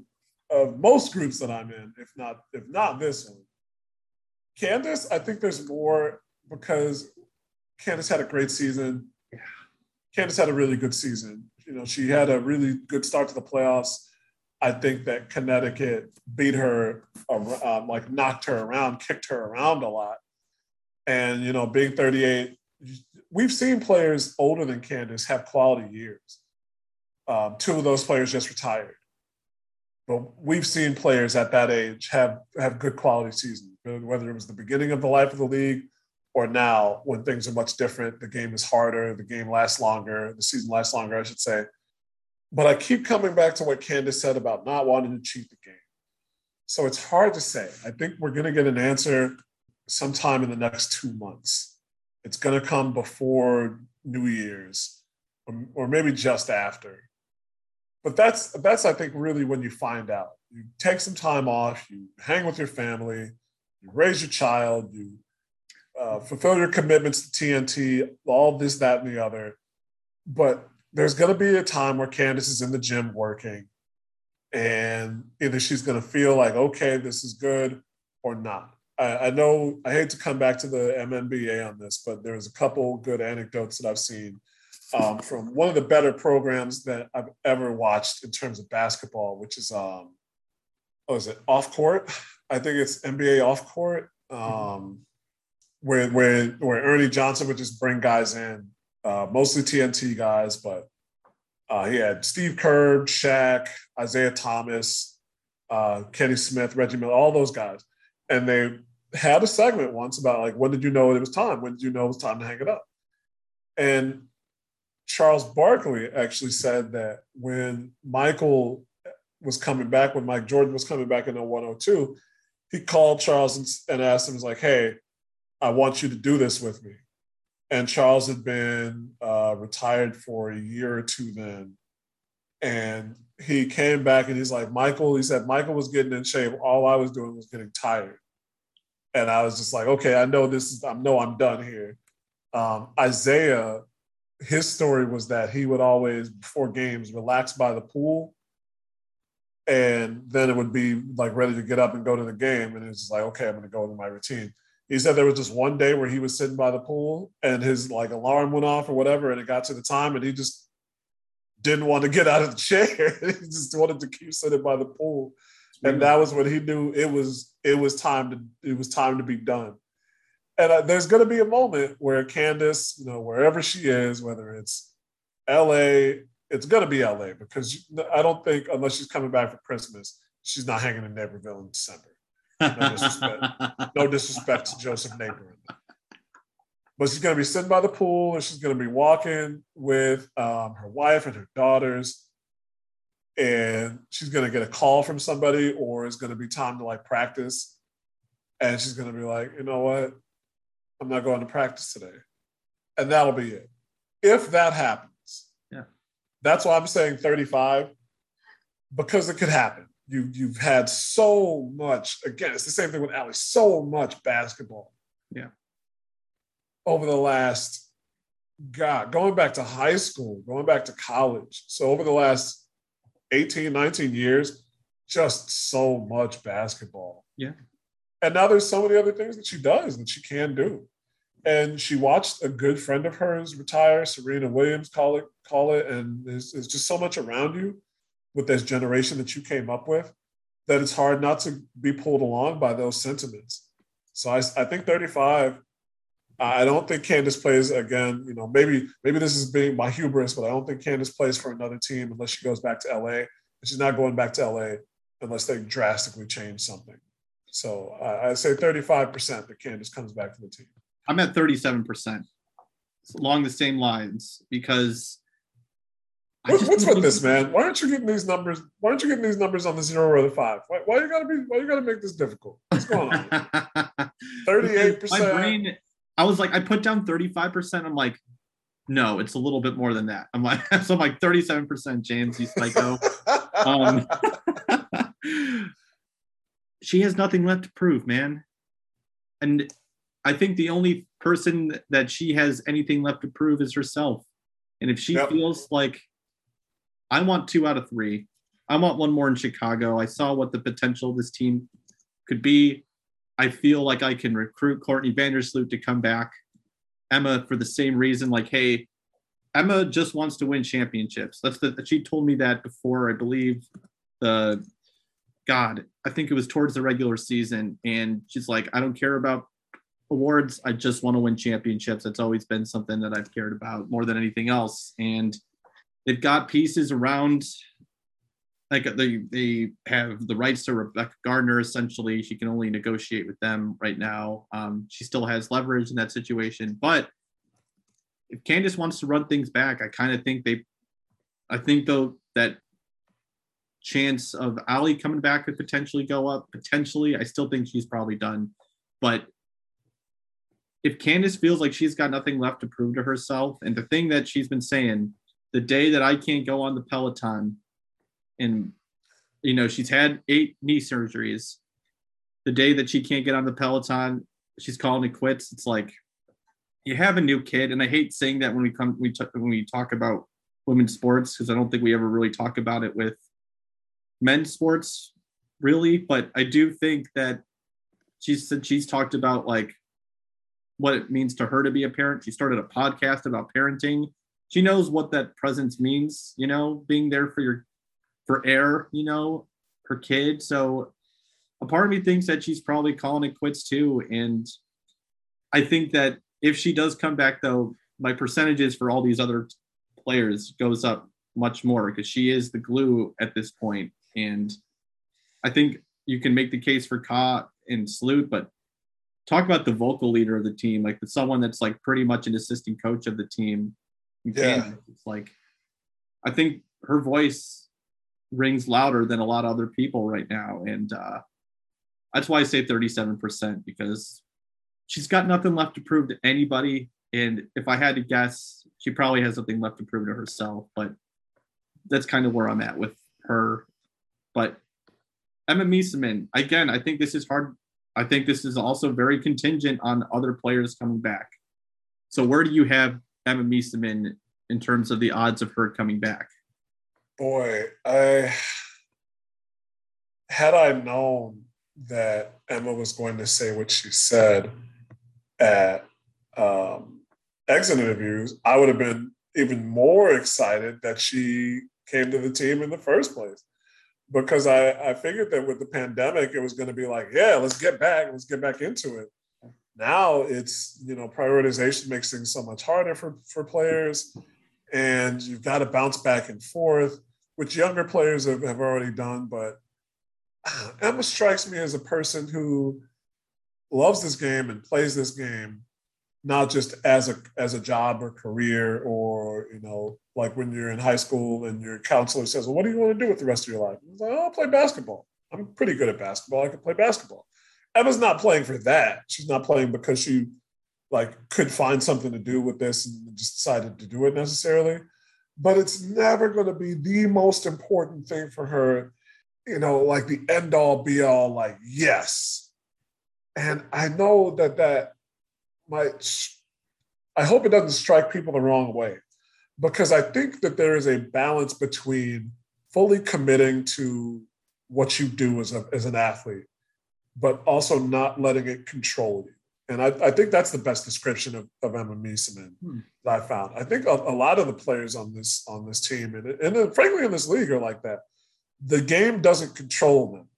of most groups that I'm in, if not if not this one. Candace, I think there's more because Candace had a great season. Candace had a really good season. You know, she had a really good start to the playoffs. I think that Connecticut beat her, um, like knocked her around, kicked her around a lot. And, you know, being 38, we've seen players older than Candace have quality years. Um, two of those players just retired. But we've seen players at that age have have good quality seasons, whether it was the beginning of the life of the league or now when things are much different. The game is harder, the game lasts longer, the season lasts longer, I should say. But I keep coming back to what Candace said about not wanting to cheat the game. So it's hard to say. I think we're going to get an answer sometime in the next two months. It's going to come before New Year's or, or maybe just after but that's that's I think really when you find out. You take some time off, you hang with your family, you raise your child, you uh, fulfill your commitments to TNT, all this, that, and the other. But there's going to be a time where Candace is in the gym working, and either she's going to feel like, okay, this is good, or not. I, I know I hate to come back to the MNBA on this, but there's a couple good anecdotes that I've seen um, from one of the better programs that I've ever watched in terms of basketball, which is um, what is it? Off court? I think it's NBA off court, um, where where where Ernie Johnson would just bring guys in, uh, mostly TNT guys, but uh, he had Steve Kerr, Shaq, Isiah Thomas, uh, Kenny Smith, Reggie Miller, all those guys, and they had a segment once about like when did you know it was time? When did you know it was time to hang it up? And Charles Barkley actually said that when Michael was coming back, when Mike Jordan was coming back in 102, he called Charles and, asked him, "Was like, hey, I want you to do this with me." And Charles had been uh, retired for a year or two then, and he came back and he's like, Michael. He said Michael was getting in shape. All I was doing was getting tired, and I was just like, okay, I know this is. I know I'm done here. Um, Isiah his story was that he would always before games relax by the pool and then it would be like ready to get up and go to the game and it's like okay i'm going to go into my routine he said there was just one day where he was sitting by the pool and his like alarm went off or whatever and it got to the time and he just didn't want to get out of the chair he just wanted to keep sitting by the pool and that was when he knew it was it was time to it was time to be done and uh, there's going to be a moment where Candace, you know, wherever she is, whether it's L.A., it's going to be L.A. because I don't think unless she's coming back for Christmas, she's not hanging in Naperville in December. No disrespect, no disrespect to Joseph Naper. But she's going to be sitting by the pool and she's going to be walking with um, her wife and her daughters. And she's going to get a call from somebody, or it's going to be time to like practice and she's going to be like, you know what? I'm not going to practice today. And that'll be it. If that happens, yeah. That's why I'm saying 35, because it could happen. You, you've had so much, again, it's the same thing with Allie, so much basketball. Yeah. Over the last, God, going back to high school, going back to college. So over the last 18, 19 years, just so much basketball. Yeah. And now there's so many other things that she does that she can do. And she watched a good friend of hers retire, Serena Williams, call it, call it, and there's, there's just so much around you with this generation that you came up with that it's hard not to be pulled along by those sentiments. So I, I think 35. I don't think Candace plays again. You know, maybe maybe this is being my hubris, but I don't think Candace plays for another team unless she goes back to LA. And She's not going back to LA unless they drastically change something. So uh, I say 35% that Candace comes back to the team. I'm at 37% along the same lines because. What, what's with this, man? Why aren't you getting these numbers? Why aren't you getting these numbers on the zero or the five? Why, why you gotta be? Why you gotta make this difficult? What's going on? Thirty-eight percent. My brain. I was like, I put down thirty-five percent. I'm like, no, it's a little bit more than that. I'm like, so I'm like thirty-seven percent. James, you psycho. um, she has nothing left to prove, man. And I think the only person that she has anything left to prove is herself. And if she yep. feels like I want two out of three, I want one more in Chicago. I saw what the potential of this team could be. I feel like I can recruit Courtney Vandersloot to come back. Emma for the same reason, like, hey, Emma just wants to win championships. That's the she told me that before, I believe the God, I think it was towards the regular season. And she's like, I don't care about awards. I just want to win championships. That's always been something that I've cared about more than anything else. And they've got pieces around like they they have the rights to Rebekah Gardner essentially. She can only negotiate with them right now. Um, she still has leverage in that situation. But if Candace wants to run things back, I kind of think they I think though that chance of Allie coming back could potentially go up. Potentially, I still think she's probably done. But if Candace feels like she's got nothing left to prove to herself, and the thing that she's been saying, the day that I can't go on the Peloton, and you know she's had eight knee surgeries, the day that she can't get on the Peloton, she's calling it quits. It's like you have a new kid, and I hate saying that when we come we t- when we talk about women's sports because I don't think we ever really talk about it with men's sports really, but I do think that she's said she's talked about like what it means to her to be a parent. She started a podcast about parenting. She knows what that presence means, you know, being there for your for air, you know, her kid. So a part of me thinks that she's probably calling it quits too. And I think that if she does come back though, my percentages for all these other players goes up much more because she is the glue at this point. And I think you can make the case for Ka and Sloot, but talk about the vocal leader of the team, like the someone that's like pretty much an assistant coach of the team. Yeah. It's like I think her voice rings louder than a lot of other people right now. And uh that's why I say 37% because she's got nothing left to prove to anybody. And if I had to guess, she probably has something left to prove to herself. But that's kind of where I'm at with her but Emma Meesseman, again, I think this is hard. I think this is also very contingent on other players coming back. So where do you have Emma Meesseman in terms of the odds of her coming back? Boy, I had I known that Emma was going to say what she said at um, exit interviews, I would have been even more excited that she came to the team in the first place because I, I figured that with the pandemic, it was going to be like, yeah, let's get back, let's get back into it. Now it's, you know, prioritization makes things so much harder for, for players. And you've got to bounce back and forth, which younger players have, have already done. But Emma strikes me as a person who loves this game and plays this game not just as a as a job or career or you know like when you're in high school and your counselor says well what do you want to do with the rest of your life like, oh, i'll play basketball i'm pretty good at basketball i can play basketball Emma's not playing for that. She's not playing because she like could find something to do with this and just decided to do it necessarily. But it's never going to be the most important thing for her, you know, like the end all be all, like, yes. And I know that that might, I hope it doesn't strike people the wrong way because I think that there is a balance between fully committing to what you do as, a, as an athlete, but also not letting it control you. And I, I think that's the best description of, of Emma Meesseman hmm. that I found. I think a, a, lot of the players on this on this team and, and frankly in this league are like that. The game doesn't control them.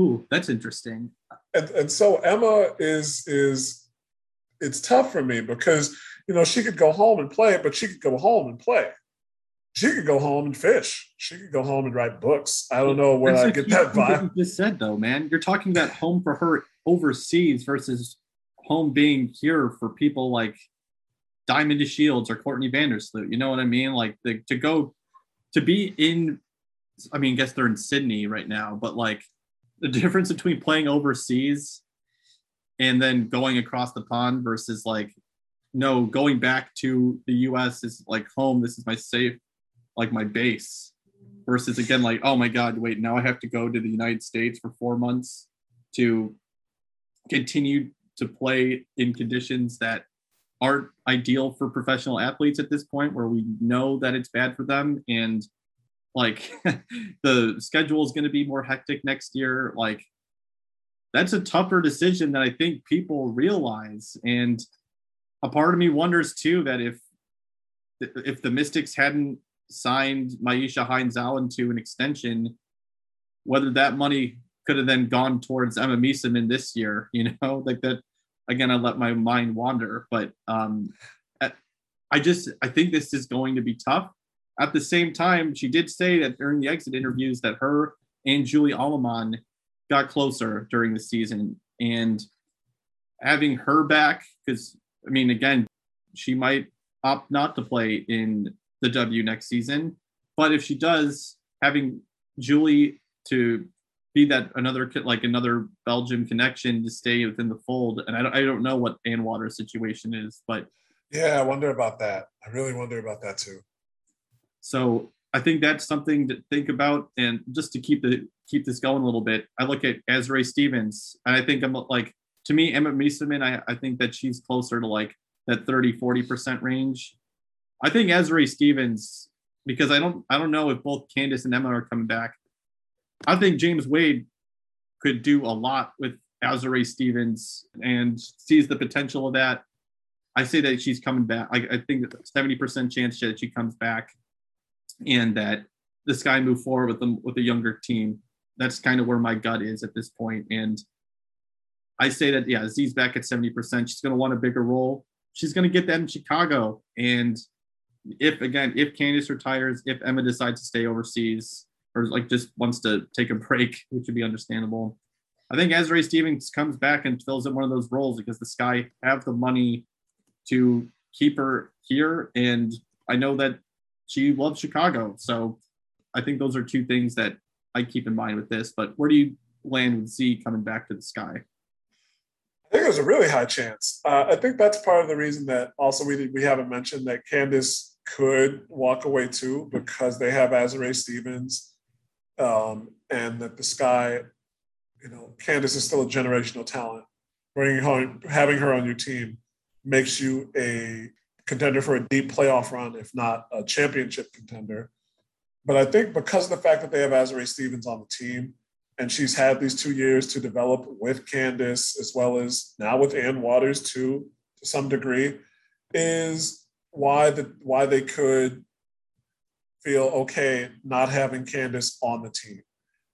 Ooh, that's interesting. And, and so Emma is is it's tough for me because you know she could go home and play, but she could go home and play she could go home and fish. She could go home and write books. I don't know where That's I get that vibe. You just said though, man, you're talking about home for her overseas versus home being here for people like Diamond Shields or Courtney Vandersloot. You know what I mean? Like the, to go to be in. I mean, I guess they're in Sydney right now, but like the difference between playing overseas and then going across the pond versus like no going back to the US is like home. This is my safe like my base versus again like oh my god wait now i have to go to the united states for four months to continue to play in conditions that aren't ideal for professional athletes at this point where we know that it's bad for them. And like the schedule is going to be more hectic next year. Like that's a tougher decision that i think people realize. And a part of me wonders too that if if the mystics hadn't signed Myisha Hines Allen to an extension, whether that money could have then gone towards Emma in this year, you know, like that. Again, I let my mind wander, but um, I just I think this is going to be tough. At the same time, she did say that during the exit interviews that her and Julie Allemand got closer during the season, and having her back because I mean, again, she might opt not to play in the W next season. But if she does, having Julie to be that another like another Belgium connection to stay within the fold, and I don't, I don't know what Ann Waters' situation is, but yeah, I wonder about that. I really wonder about that too. So I think that's something to think about, and just to keep the keep this going a little bit, I look at Azurá Stevens, and I think I'm like to me Emma Meesseman, I, I think that she's closer to like that 30 40 percent range I think Azurá Stevens, because I don't I don't know if both Candace and Emma are coming back. I think James Wade could do a lot with Azurá Stevens and sees the potential of that. I say that she's coming back. I, I think 70% chance that she comes back and that the Sky move forward with them with a younger team. That's kind of where my gut is at this point. And I say that yeah, Z's back at 70%. She's gonna want a bigger role. She's gonna get that in Chicago. And if again, if Candace retires, if Emma decides to stay overseas or like just wants to take a break, which would be understandable. I think Azurá Stevens comes back and fills in one of those roles because the Sky have the money to keep her here. And I know that she loves Chicago. So I think those are two things that I keep in mind with this. But where do you land with Z coming back to the Sky? I think there's a really high chance. Uh, I think that's part of the reason that also we we haven't mentioned that Candace could walk away too because they have Azurá Stevens um, and that the sky, you know, Candace is still a generational talent. Bringing home, having her on your team makes you a contender for a deep playoff run, if not a championship contender. But I think because of the fact that they have Azurá Stevens on the team, and she's had these two years to develop with Candace as well as now with Ann Waters too, to some degree, is why the why they could feel okay not having Candace on the team.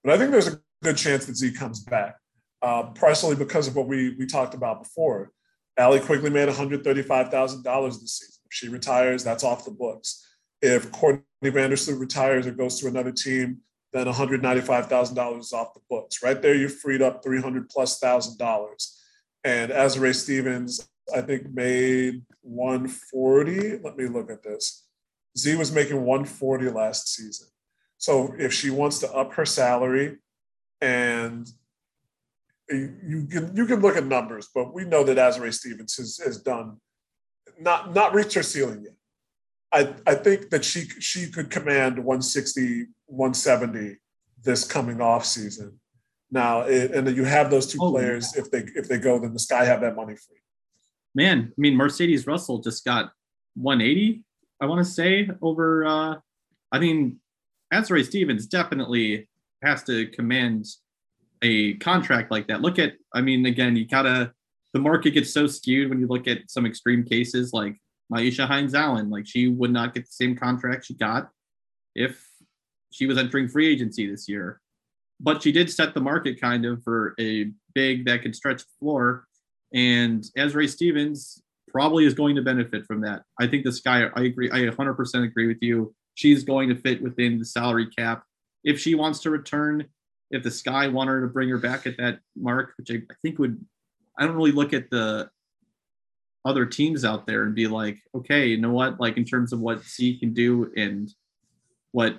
But I think there's a good chance that Z comes back, uh, partially because of what we we talked about before. Allie Quigley made $135,000 this season. If she retires, that's off the books. If Courtney Vandersloot retires or goes to another team, then $195,000 is off the books. Right there, you freed up 300 plus thousand dollars. And Azurá Stevens, I think, made 140. Let me look at this. Z was making 140 last season. So if she wants to up her salary and you can you can look at numbers, but we know that Azurá Stevens has, has done not not reached her ceiling yet. I, I think that she she could command 160, 170 this coming off season. Now, it, and you have those two oh, players. Yeah. If they if they go, then the Sky have that money free. Man, I mean, Mercedes Russell just got 180. I want to say over. uh I mean, Azurá Stevens definitely has to command a contract like that. Look at, I mean, again, you gotta. The market gets so skewed when you look at some extreme cases like Myisha Hines Allen. Like she would not get the same contract she got if she was entering free agency this year. But she did set the market kind of for a big that could stretch the floor. And Azurá Stevens probably is going to benefit from that. I think the Sky, I agree, I 100% agree with you. She's going to fit within the salary cap. If she wants to return, if the Sky want her to bring her back at that mark, which I, I think would, I don't really look at the other teams out there and be like, okay, you know what? Like in terms of what C can do and what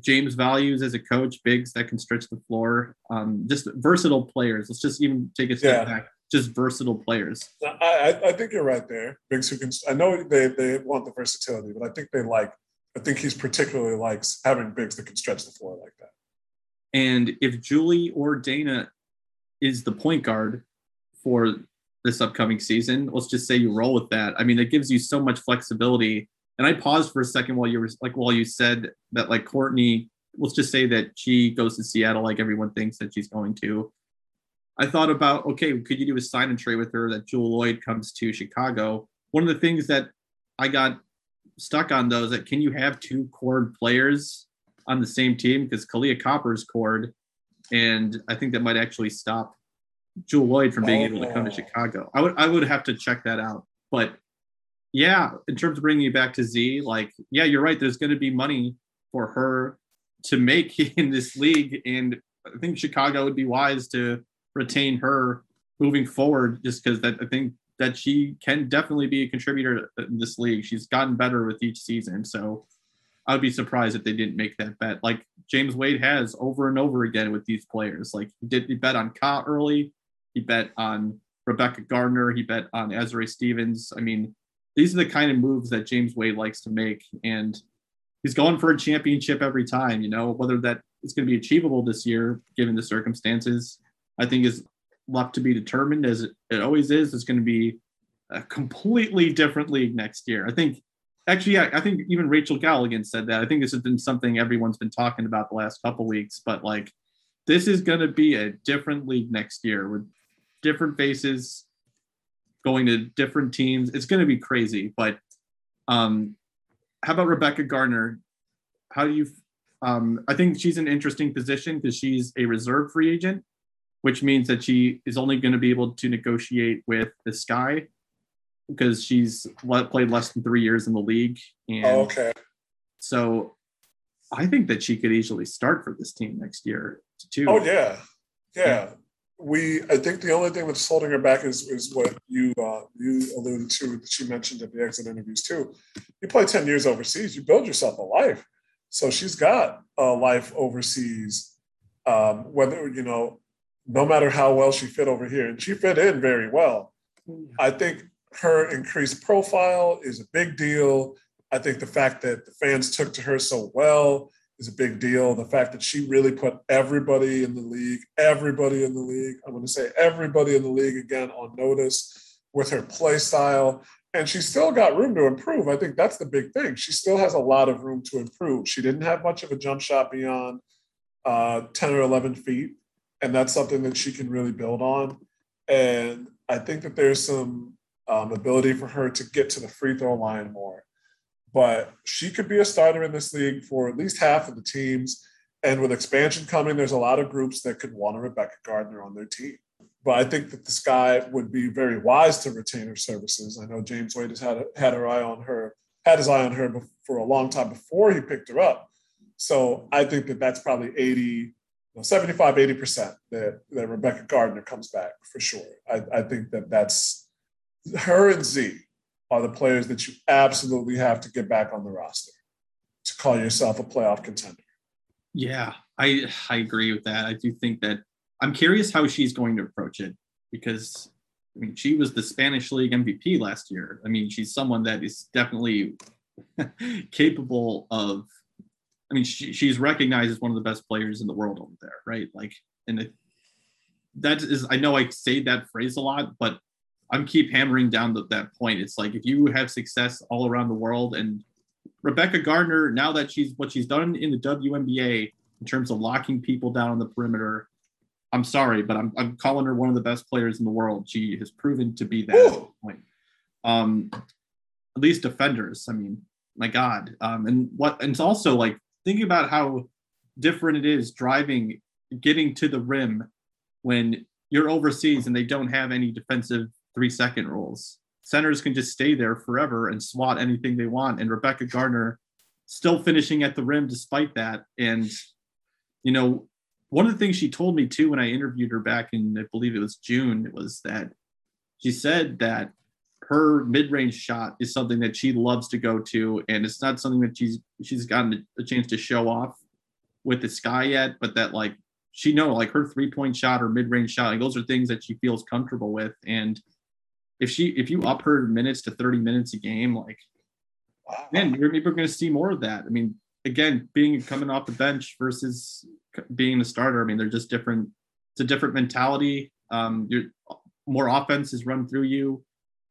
James values as a coach, bigs that can stretch the floor, um, just versatile players. Let's just even take a step yeah. back. Just versatile players. I, I think you're right there. Bigs who can. I know they, they want the versatility, but I think they like. I think he's particularly likes having bigs that can stretch the floor like that. And if Julie or Dana is the point guard for this upcoming season. Let's just say you roll with that. I mean, it gives you so much flexibility. And I paused for a second while you were like, while you said that, like Courtney, let's just say that she goes to Seattle, like everyone thinks that she's going to. I thought about, okay, could you do a sign and trade with her that Jewell Loyd comes to Chicago? One of the things that I got stuck on though is that can you have two cored players on the same team? Because Kahleah Copper's cored, and I think that might actually stop Jewell Loyd from being oh. able to come to oh. Chicago. I would I would have to check that out. But yeah, in terms of bringing you back to Z, like yeah, you're right. There's going to be money for her to make in this league, and I think Chicago would be wise to retain her moving forward, just because that I think that she can definitely be a contributor in this league. She's gotten better with each season, so I would be surprised if they didn't make that bet. Like James Wade has over and over again with these players. Like he did he bet on Ka early. He bet on Rebekah Gardner. He bet on Azurá Stevens. I mean, these are the kind of moves that James Wade likes to make. And he's going for a championship every time, you know, whether that is going to be achievable this year, given the circumstances, I think is left to be determined as it, always is. It's going to be a completely different league next year. I think actually, yeah, I think even Rachel Galligan said that. I think this has been something everyone's been talking about the last couple weeks, but like this is going to be a different league next year with different faces going to different teams. It's going to be crazy. But um, how about Rebekah Gardner? How do you? Um, I think she's an interesting position because she's a reserve free agent, which means that she is only going to be able to negotiate with the Sky because she's played less than three years in the league. And oh, okay. So I think that she could easily start for this team next year too. Oh yeah, yeah we I think the only thing that's holding her back is is what you uh, you alluded to that she mentioned at the exit interviews too. You play ten years overseas, you build yourself a life. So she's got a life overseas. Um, whether you know, no matter how well she fit over here, and she fit in very well. I think her increased profile is a big deal. I think the fact that the fans took to her so well is a big deal. The fact that she really put everybody in the league, everybody in the league, I'm going to say everybody in the league again on notice with her play style. And she still got room to improve. I think that's the big thing. She still has a lot of room to improve. She didn't have much of a jump shot beyond uh, 10 or 11 feet. And that's something that she can really build on. And I think that there's some um, ability for her to get to the free throw line more but she could be a starter in this league for at least half of the teams. And with expansion coming, there's a lot of groups that could want a Rebekah Gardner on their team. But I think that the Sky would be very wise to retain her services. I know James Wade has had had her eye on her, had his eye on her for a long time before he picked her up. So I think that that's probably 80, 75, 80% that, that Rebekah Gardner comes back for sure. I, I think that that's her and Z are the players that you absolutely have to get back on the roster to call yourself a playoff contender. Yeah, I I agree with that. I do think that I'm curious how she's going to approach it because I mean she was the Spanish League MVP last year. I mean she's someone that is definitely capable of. I mean she, she's recognized as one of the best players in the world over there, right? Like, and it, that is I know I say that phrase a lot, but I'm keep hammering down the, that point. It's like if you have success all around the world, and Rebekah Gardner, now that she's what she's done in the WNBA in terms of locking people down on the perimeter, I'm sorry, but I'm, I'm calling her one of the best players in the world. She has proven to be that point. Um, at least defenders. I mean, my God. Um, and what and it's also like thinking about how different it is driving, getting to the rim when you're overseas and they don't have any defensive three second rules. Centers can just stay there forever and swat anything they want. And Rebekah Gardner still finishing at the rim despite that. And, you know, one of the things she told me too when I interviewed her back in, I believe it was June, was that she said that her mid-range shot is something that she loves to go to, and it's not something that she's she's gotten a chance to show off with the sky yet, but that like she know like her three-point shot or mid-range shot, like those are things that she feels comfortable with. And if she if you up her minutes to 30 minutes a game, like man, you're maybe going to see more of that. I mean, again, being coming off the bench versus being the starter, I mean, they're just different. It's a different mentality. Um, you're more offense is run through you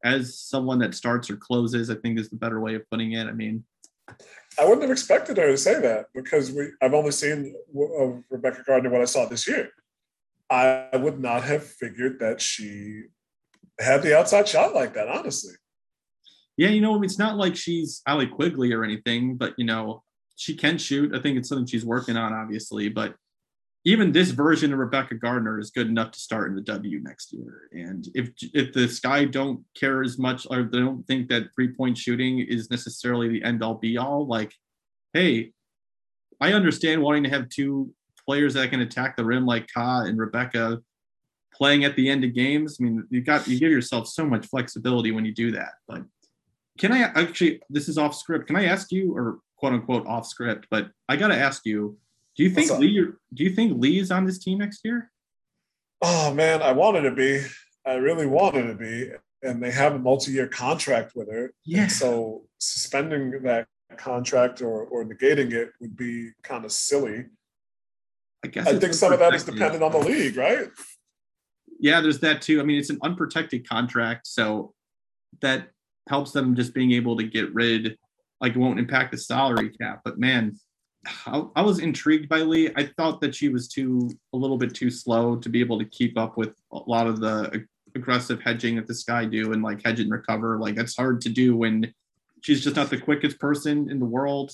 as someone that starts or closes. I think is the better way of putting it. I mean, I wouldn't have expected her to say that because we I've only seen of Rebekah Gardner what I saw this year. I would not have figured that she had the outside shot like that, honestly. Yeah, you know, I mean, it's not like she's Allie Quigley or anything, but you know, she can shoot. I think it's something she's working on, obviously. But even this version of Rebekah Gardner is good enough to start in the W next year. And if if the Sky don't care as much, or they don't think that three point shooting is necessarily the end all be all, like, hey, I understand wanting to have two players that can attack the rim like Ka and Rebekah playing at the end of games. I mean, you got you give yourself so much flexibility when you do that. But can I actually? This is off script. Can I ask you, or quote unquote off script? But I got to ask you. Do you think Lee? Do you think Lee is on this team next year? Oh man, I wanted to be. I really wanted to be, and they have a multi-year contract with her. Yeah. so suspending that contract or or negating it would be kind of silly. I guess I think some of that is dependent on the league, right? yeah, there's that too. I mean, it's an unprotected contract, so that helps them just being able to get rid, like it won't impact the salary cap. But man, I, I was intrigued by Lee. I thought that she was too a little bit too slow to be able to keep up with a lot of the aggressive hedging that the Sky do and like hedge and recover. Like that's hard to do when she's just not the quickest person in the world.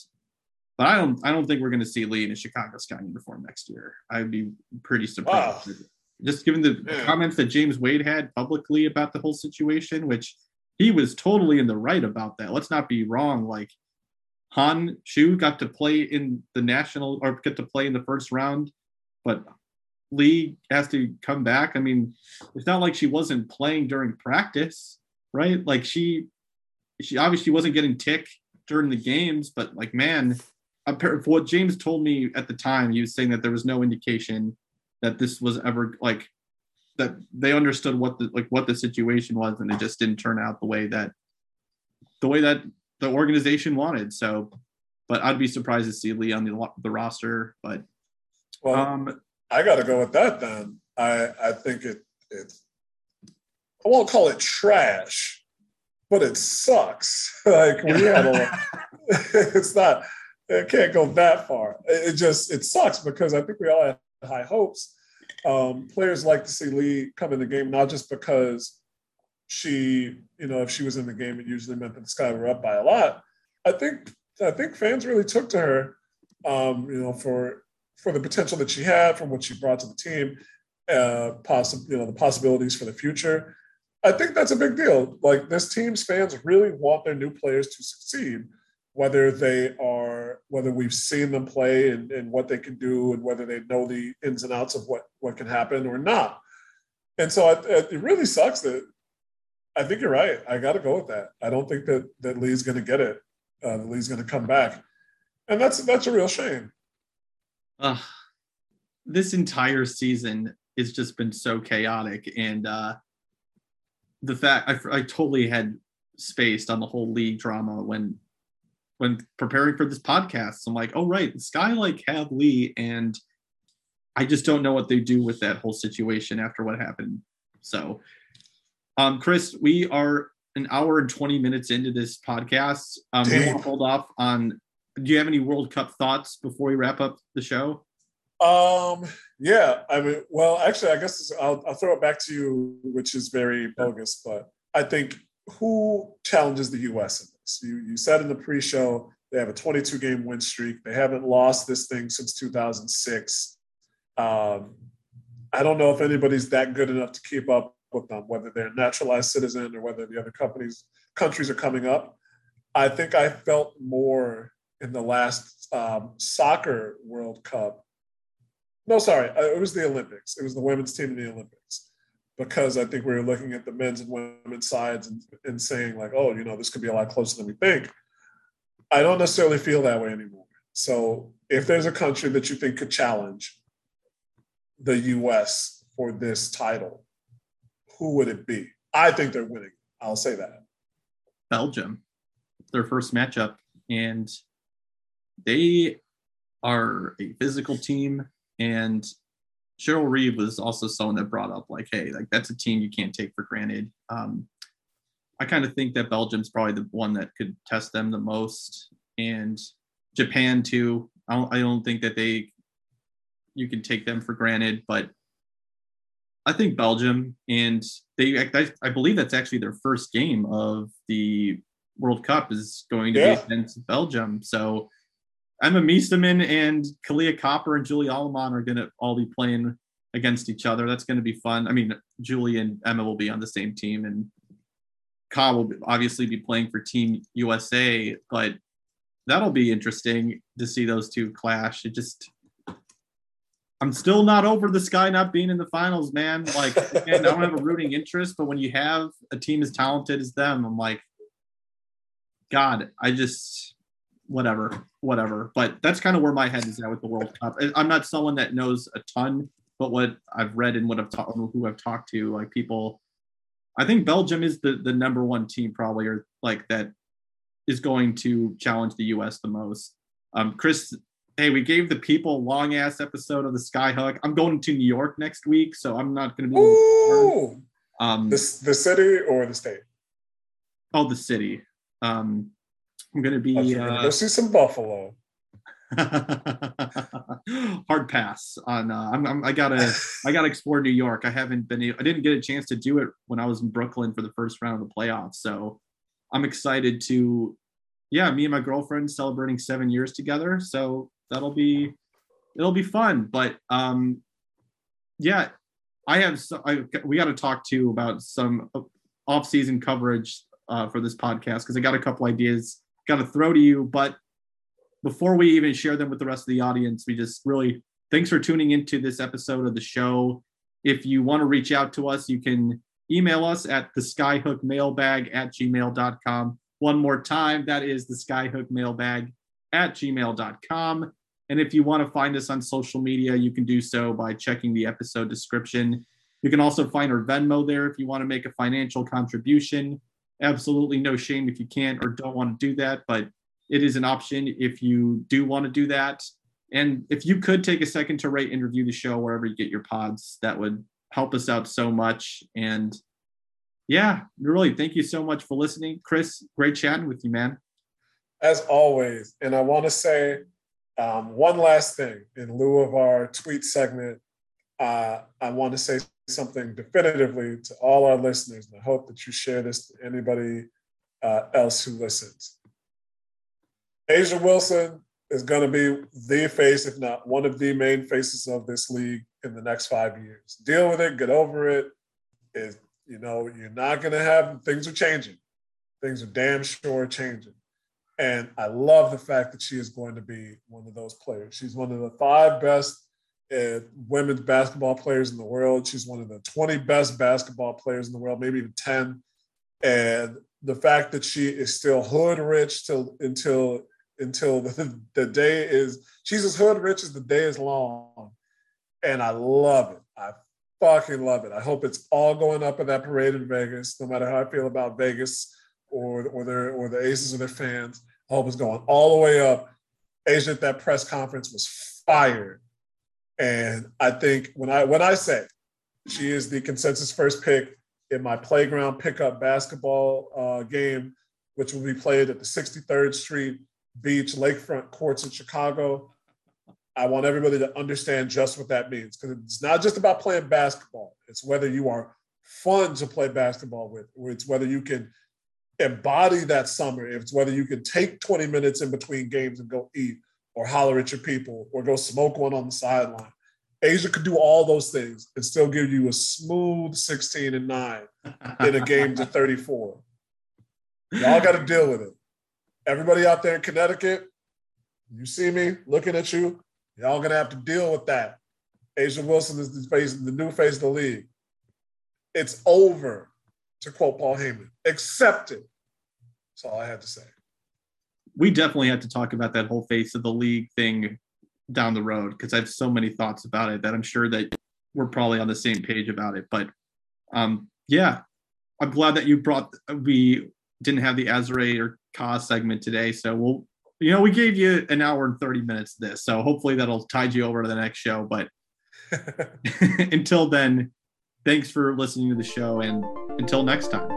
But I don't I don't think we're going to see Lee in a Chicago Sky uniform next year. I'd be pretty surprised. Wow just given the yeah. comments that James Wade had publicly about the whole situation, which he was totally in the right about that. Let's not be wrong. Like Han Xu got to play in the national or get to play in the first round, but Lee has to come back. I mean, it's not like she wasn't playing during practice, right? Like she she obviously wasn't getting tick during the games, but like man, for what James told me at the time, he was saying that there was no indication that this was ever like that they understood what the like what the situation was and it just didn't turn out the way that the way that the organization wanted. So but i'd be surprised to see lee on the, the roster but well um i gotta go with that then. I i think it it i won't call it trash but it sucks. Like we had a it's not it can't go that far. It just it sucks because i think we all had high hopes. Um, players like to see Lee come in the game, not just because she, you know, if she was in the game, it usually meant that the Sky were up by a lot. I think I think fans really took to her, um, you know, for for the potential that she had, from what she brought to the team, uh, possible, you know, the possibilities for the future. I think that's a big deal. Like this team's fans really want their new players to succeed whether they are whether we've seen them play and, and what they can do and whether they know the ins and outs of what what can happen or not and so it, it really sucks that i think you're right. I got to go with that. I don't think that that lee's going to get it. Uh, lee's going to come back. And that's that's a real shame. Uh, this entire season has just been so chaotic. And uh, the fact I, I totally had spaced on the whole league drama when when preparing for this podcast. I'm like, oh right, the Sky like have Lee, and I just don't know what they do with that whole situation after what happened. So, um, Chris, we are an hour and 20 minutes into this podcast. Um, we want to hold off on. Do you have any World Cup thoughts before we wrap up the show? Um, yeah, I mean, well, actually, I guess I'll, I'll throw it back to you, which is very bogus, but I think who challenges the U.S. in this? You, you said in the pre-show they have a 22 game win streak. They haven't lost this thing since 2006. Um, I don't know if anybody's that good enough to keep up with them, whether they're naturalized citizen or whether the other companies countries are coming up. I think I felt more in the last um, soccer World Cup. No, sorry, uh, it was the Olympics. It was the women's team in the Olympics because I think we were looking at the men's and women's sides and, and saying like, oh, you know, this could be a lot closer than we think. I don't necessarily feel that way anymore. So if there's a country that you think could challenge the U.S. for this title, who would it be? I think they're winning. I'll say that. Belgium, their first matchup, and they are a physical team. And Cheryl Reeve was also someone that brought up like, hey, like that's a team you can't take for granted. Um, I kind of think that Belgium's probably the one that could test them the most, and Japan too. I don't, I don't think that they you can take them for granted, but I think Belgium and they I, I believe that's actually their first game of the World Cup is going to yeah. be against Belgium. So Emma Meesseman and Kahleah Copper and Julie Allemand are going to all be playing against each other. That's going to be fun. I mean, Julie and Emma will be on the same team, and Ka will obviously be playing for Team USA, but that'll be interesting to see those two clash. It just I'm still not over the Sky not being in the finals, man. Like, I don't have a rooting interest, but when you have a team as talented as them, I'm like, God, I just, whatever, whatever. But that's kind of where my head is at with the World Cup. I'm not someone that knows a ton, but what I've read and what I've talked, who I've talked to, like people, I think Belgium is the the number one team probably, or like that is going to challenge the U.S. the most. Um, Chris hey, we gave the people a long ass episode of the Skyhook. I'm going to New York next week, so I'm not going to be. Ooh, um, the the city or the state? Oh, the city. Um, I'm going to be. Uh, go see some Buffalo. Hard pass on. Uh, I'm, I'm, i gotta. I gotta explore New York. I haven't been. I didn't get a chance to do it when I was in Brooklyn for the first round of the playoffs. So I'm excited to. Yeah, me and my girlfriend celebrating seven years together. So that'll be it'll be fun. But um, yeah, I have so, I, we got to talk to you about some off-season coverage uh, for this podcast because I got a couple ideas got to throw to you. But before we even share them with the rest of the audience, we just really thanks for tuning into this episode of the show. If you want to reach out to us, you can email us at the skyhook mailbag at gmail.com. One more time, that is the skyhook mailbag at gmail.com. And if you want to find us on social media, you can do so by checking the episode description. You can also find our Venmo there if you want to make a financial contribution. Absolutely no shame if you can't or don't want to do that, but it is an option if you do want to do that. And if you could take a second to rate and review the show wherever you get your pods, that would help us out so much. And yeah, really, thank you so much for listening. Chris, great chatting with you, man as always. And I want to say um, one last thing in lieu of our tweet segment. Uh, I want to say something definitively to all our listeners, and I hope that you share this to anybody uh, else who listens. A'ja Wilson is going to be the face, if not one of the main faces of this league in the next five years. Deal with it, get over it. You know, you're not going to have things are changing. Things are damn sure changing. And I love the fact that she is going to be one of those players. She's one of the five best uh, women's basketball players in the world. She's one of the 20 best basketball players in the world, maybe even 10. And the fact that she is still hood rich till until until the, the day is she's as hood rich as the day is long. And I love it. I fucking love it. I hope it's all going up in that parade in Vegas, no matter how I feel about Vegas or or their or the Aces or their fans. Hope it's going all the way up. A'ja at that press conference was fired. And I think when I when I say she is the consensus first pick in my playground pickup basketball uh, game, which will be played at the 63rd Street Beach Lakefront Courts in Chicago. I want everybody to understand just what that means because it's not just about playing basketball. It's whether you are fun to play basketball with, or it's whether you can embody that summer. If it's whether you can take 20 minutes in between games and go eat or holler at your people or go smoke one on the sideline. A'ja could do all those things and still give you a smooth 16 and 9 in a game to 34. Y'all got to deal with it. Everybody out there in Connecticut, you see me looking at you, y'all gonna have to deal with that. A'ja Wilson is the face, the new face of the league. It's over, to quote Paul Heyman. Accept it. That's all I had to say. We definitely had to talk about that whole face of the league thing down the road because I have so many thoughts about it that I'm sure that we're probably on the same page about it. But um, yeah, I'm glad that you brought. We didn't have the Azrae or Ka segment today, so we'll. You know, we gave you an hour and 30 minutes this, so hopefully that'll tide you over to the next show. But until then, thanks for listening to the show, and until next time.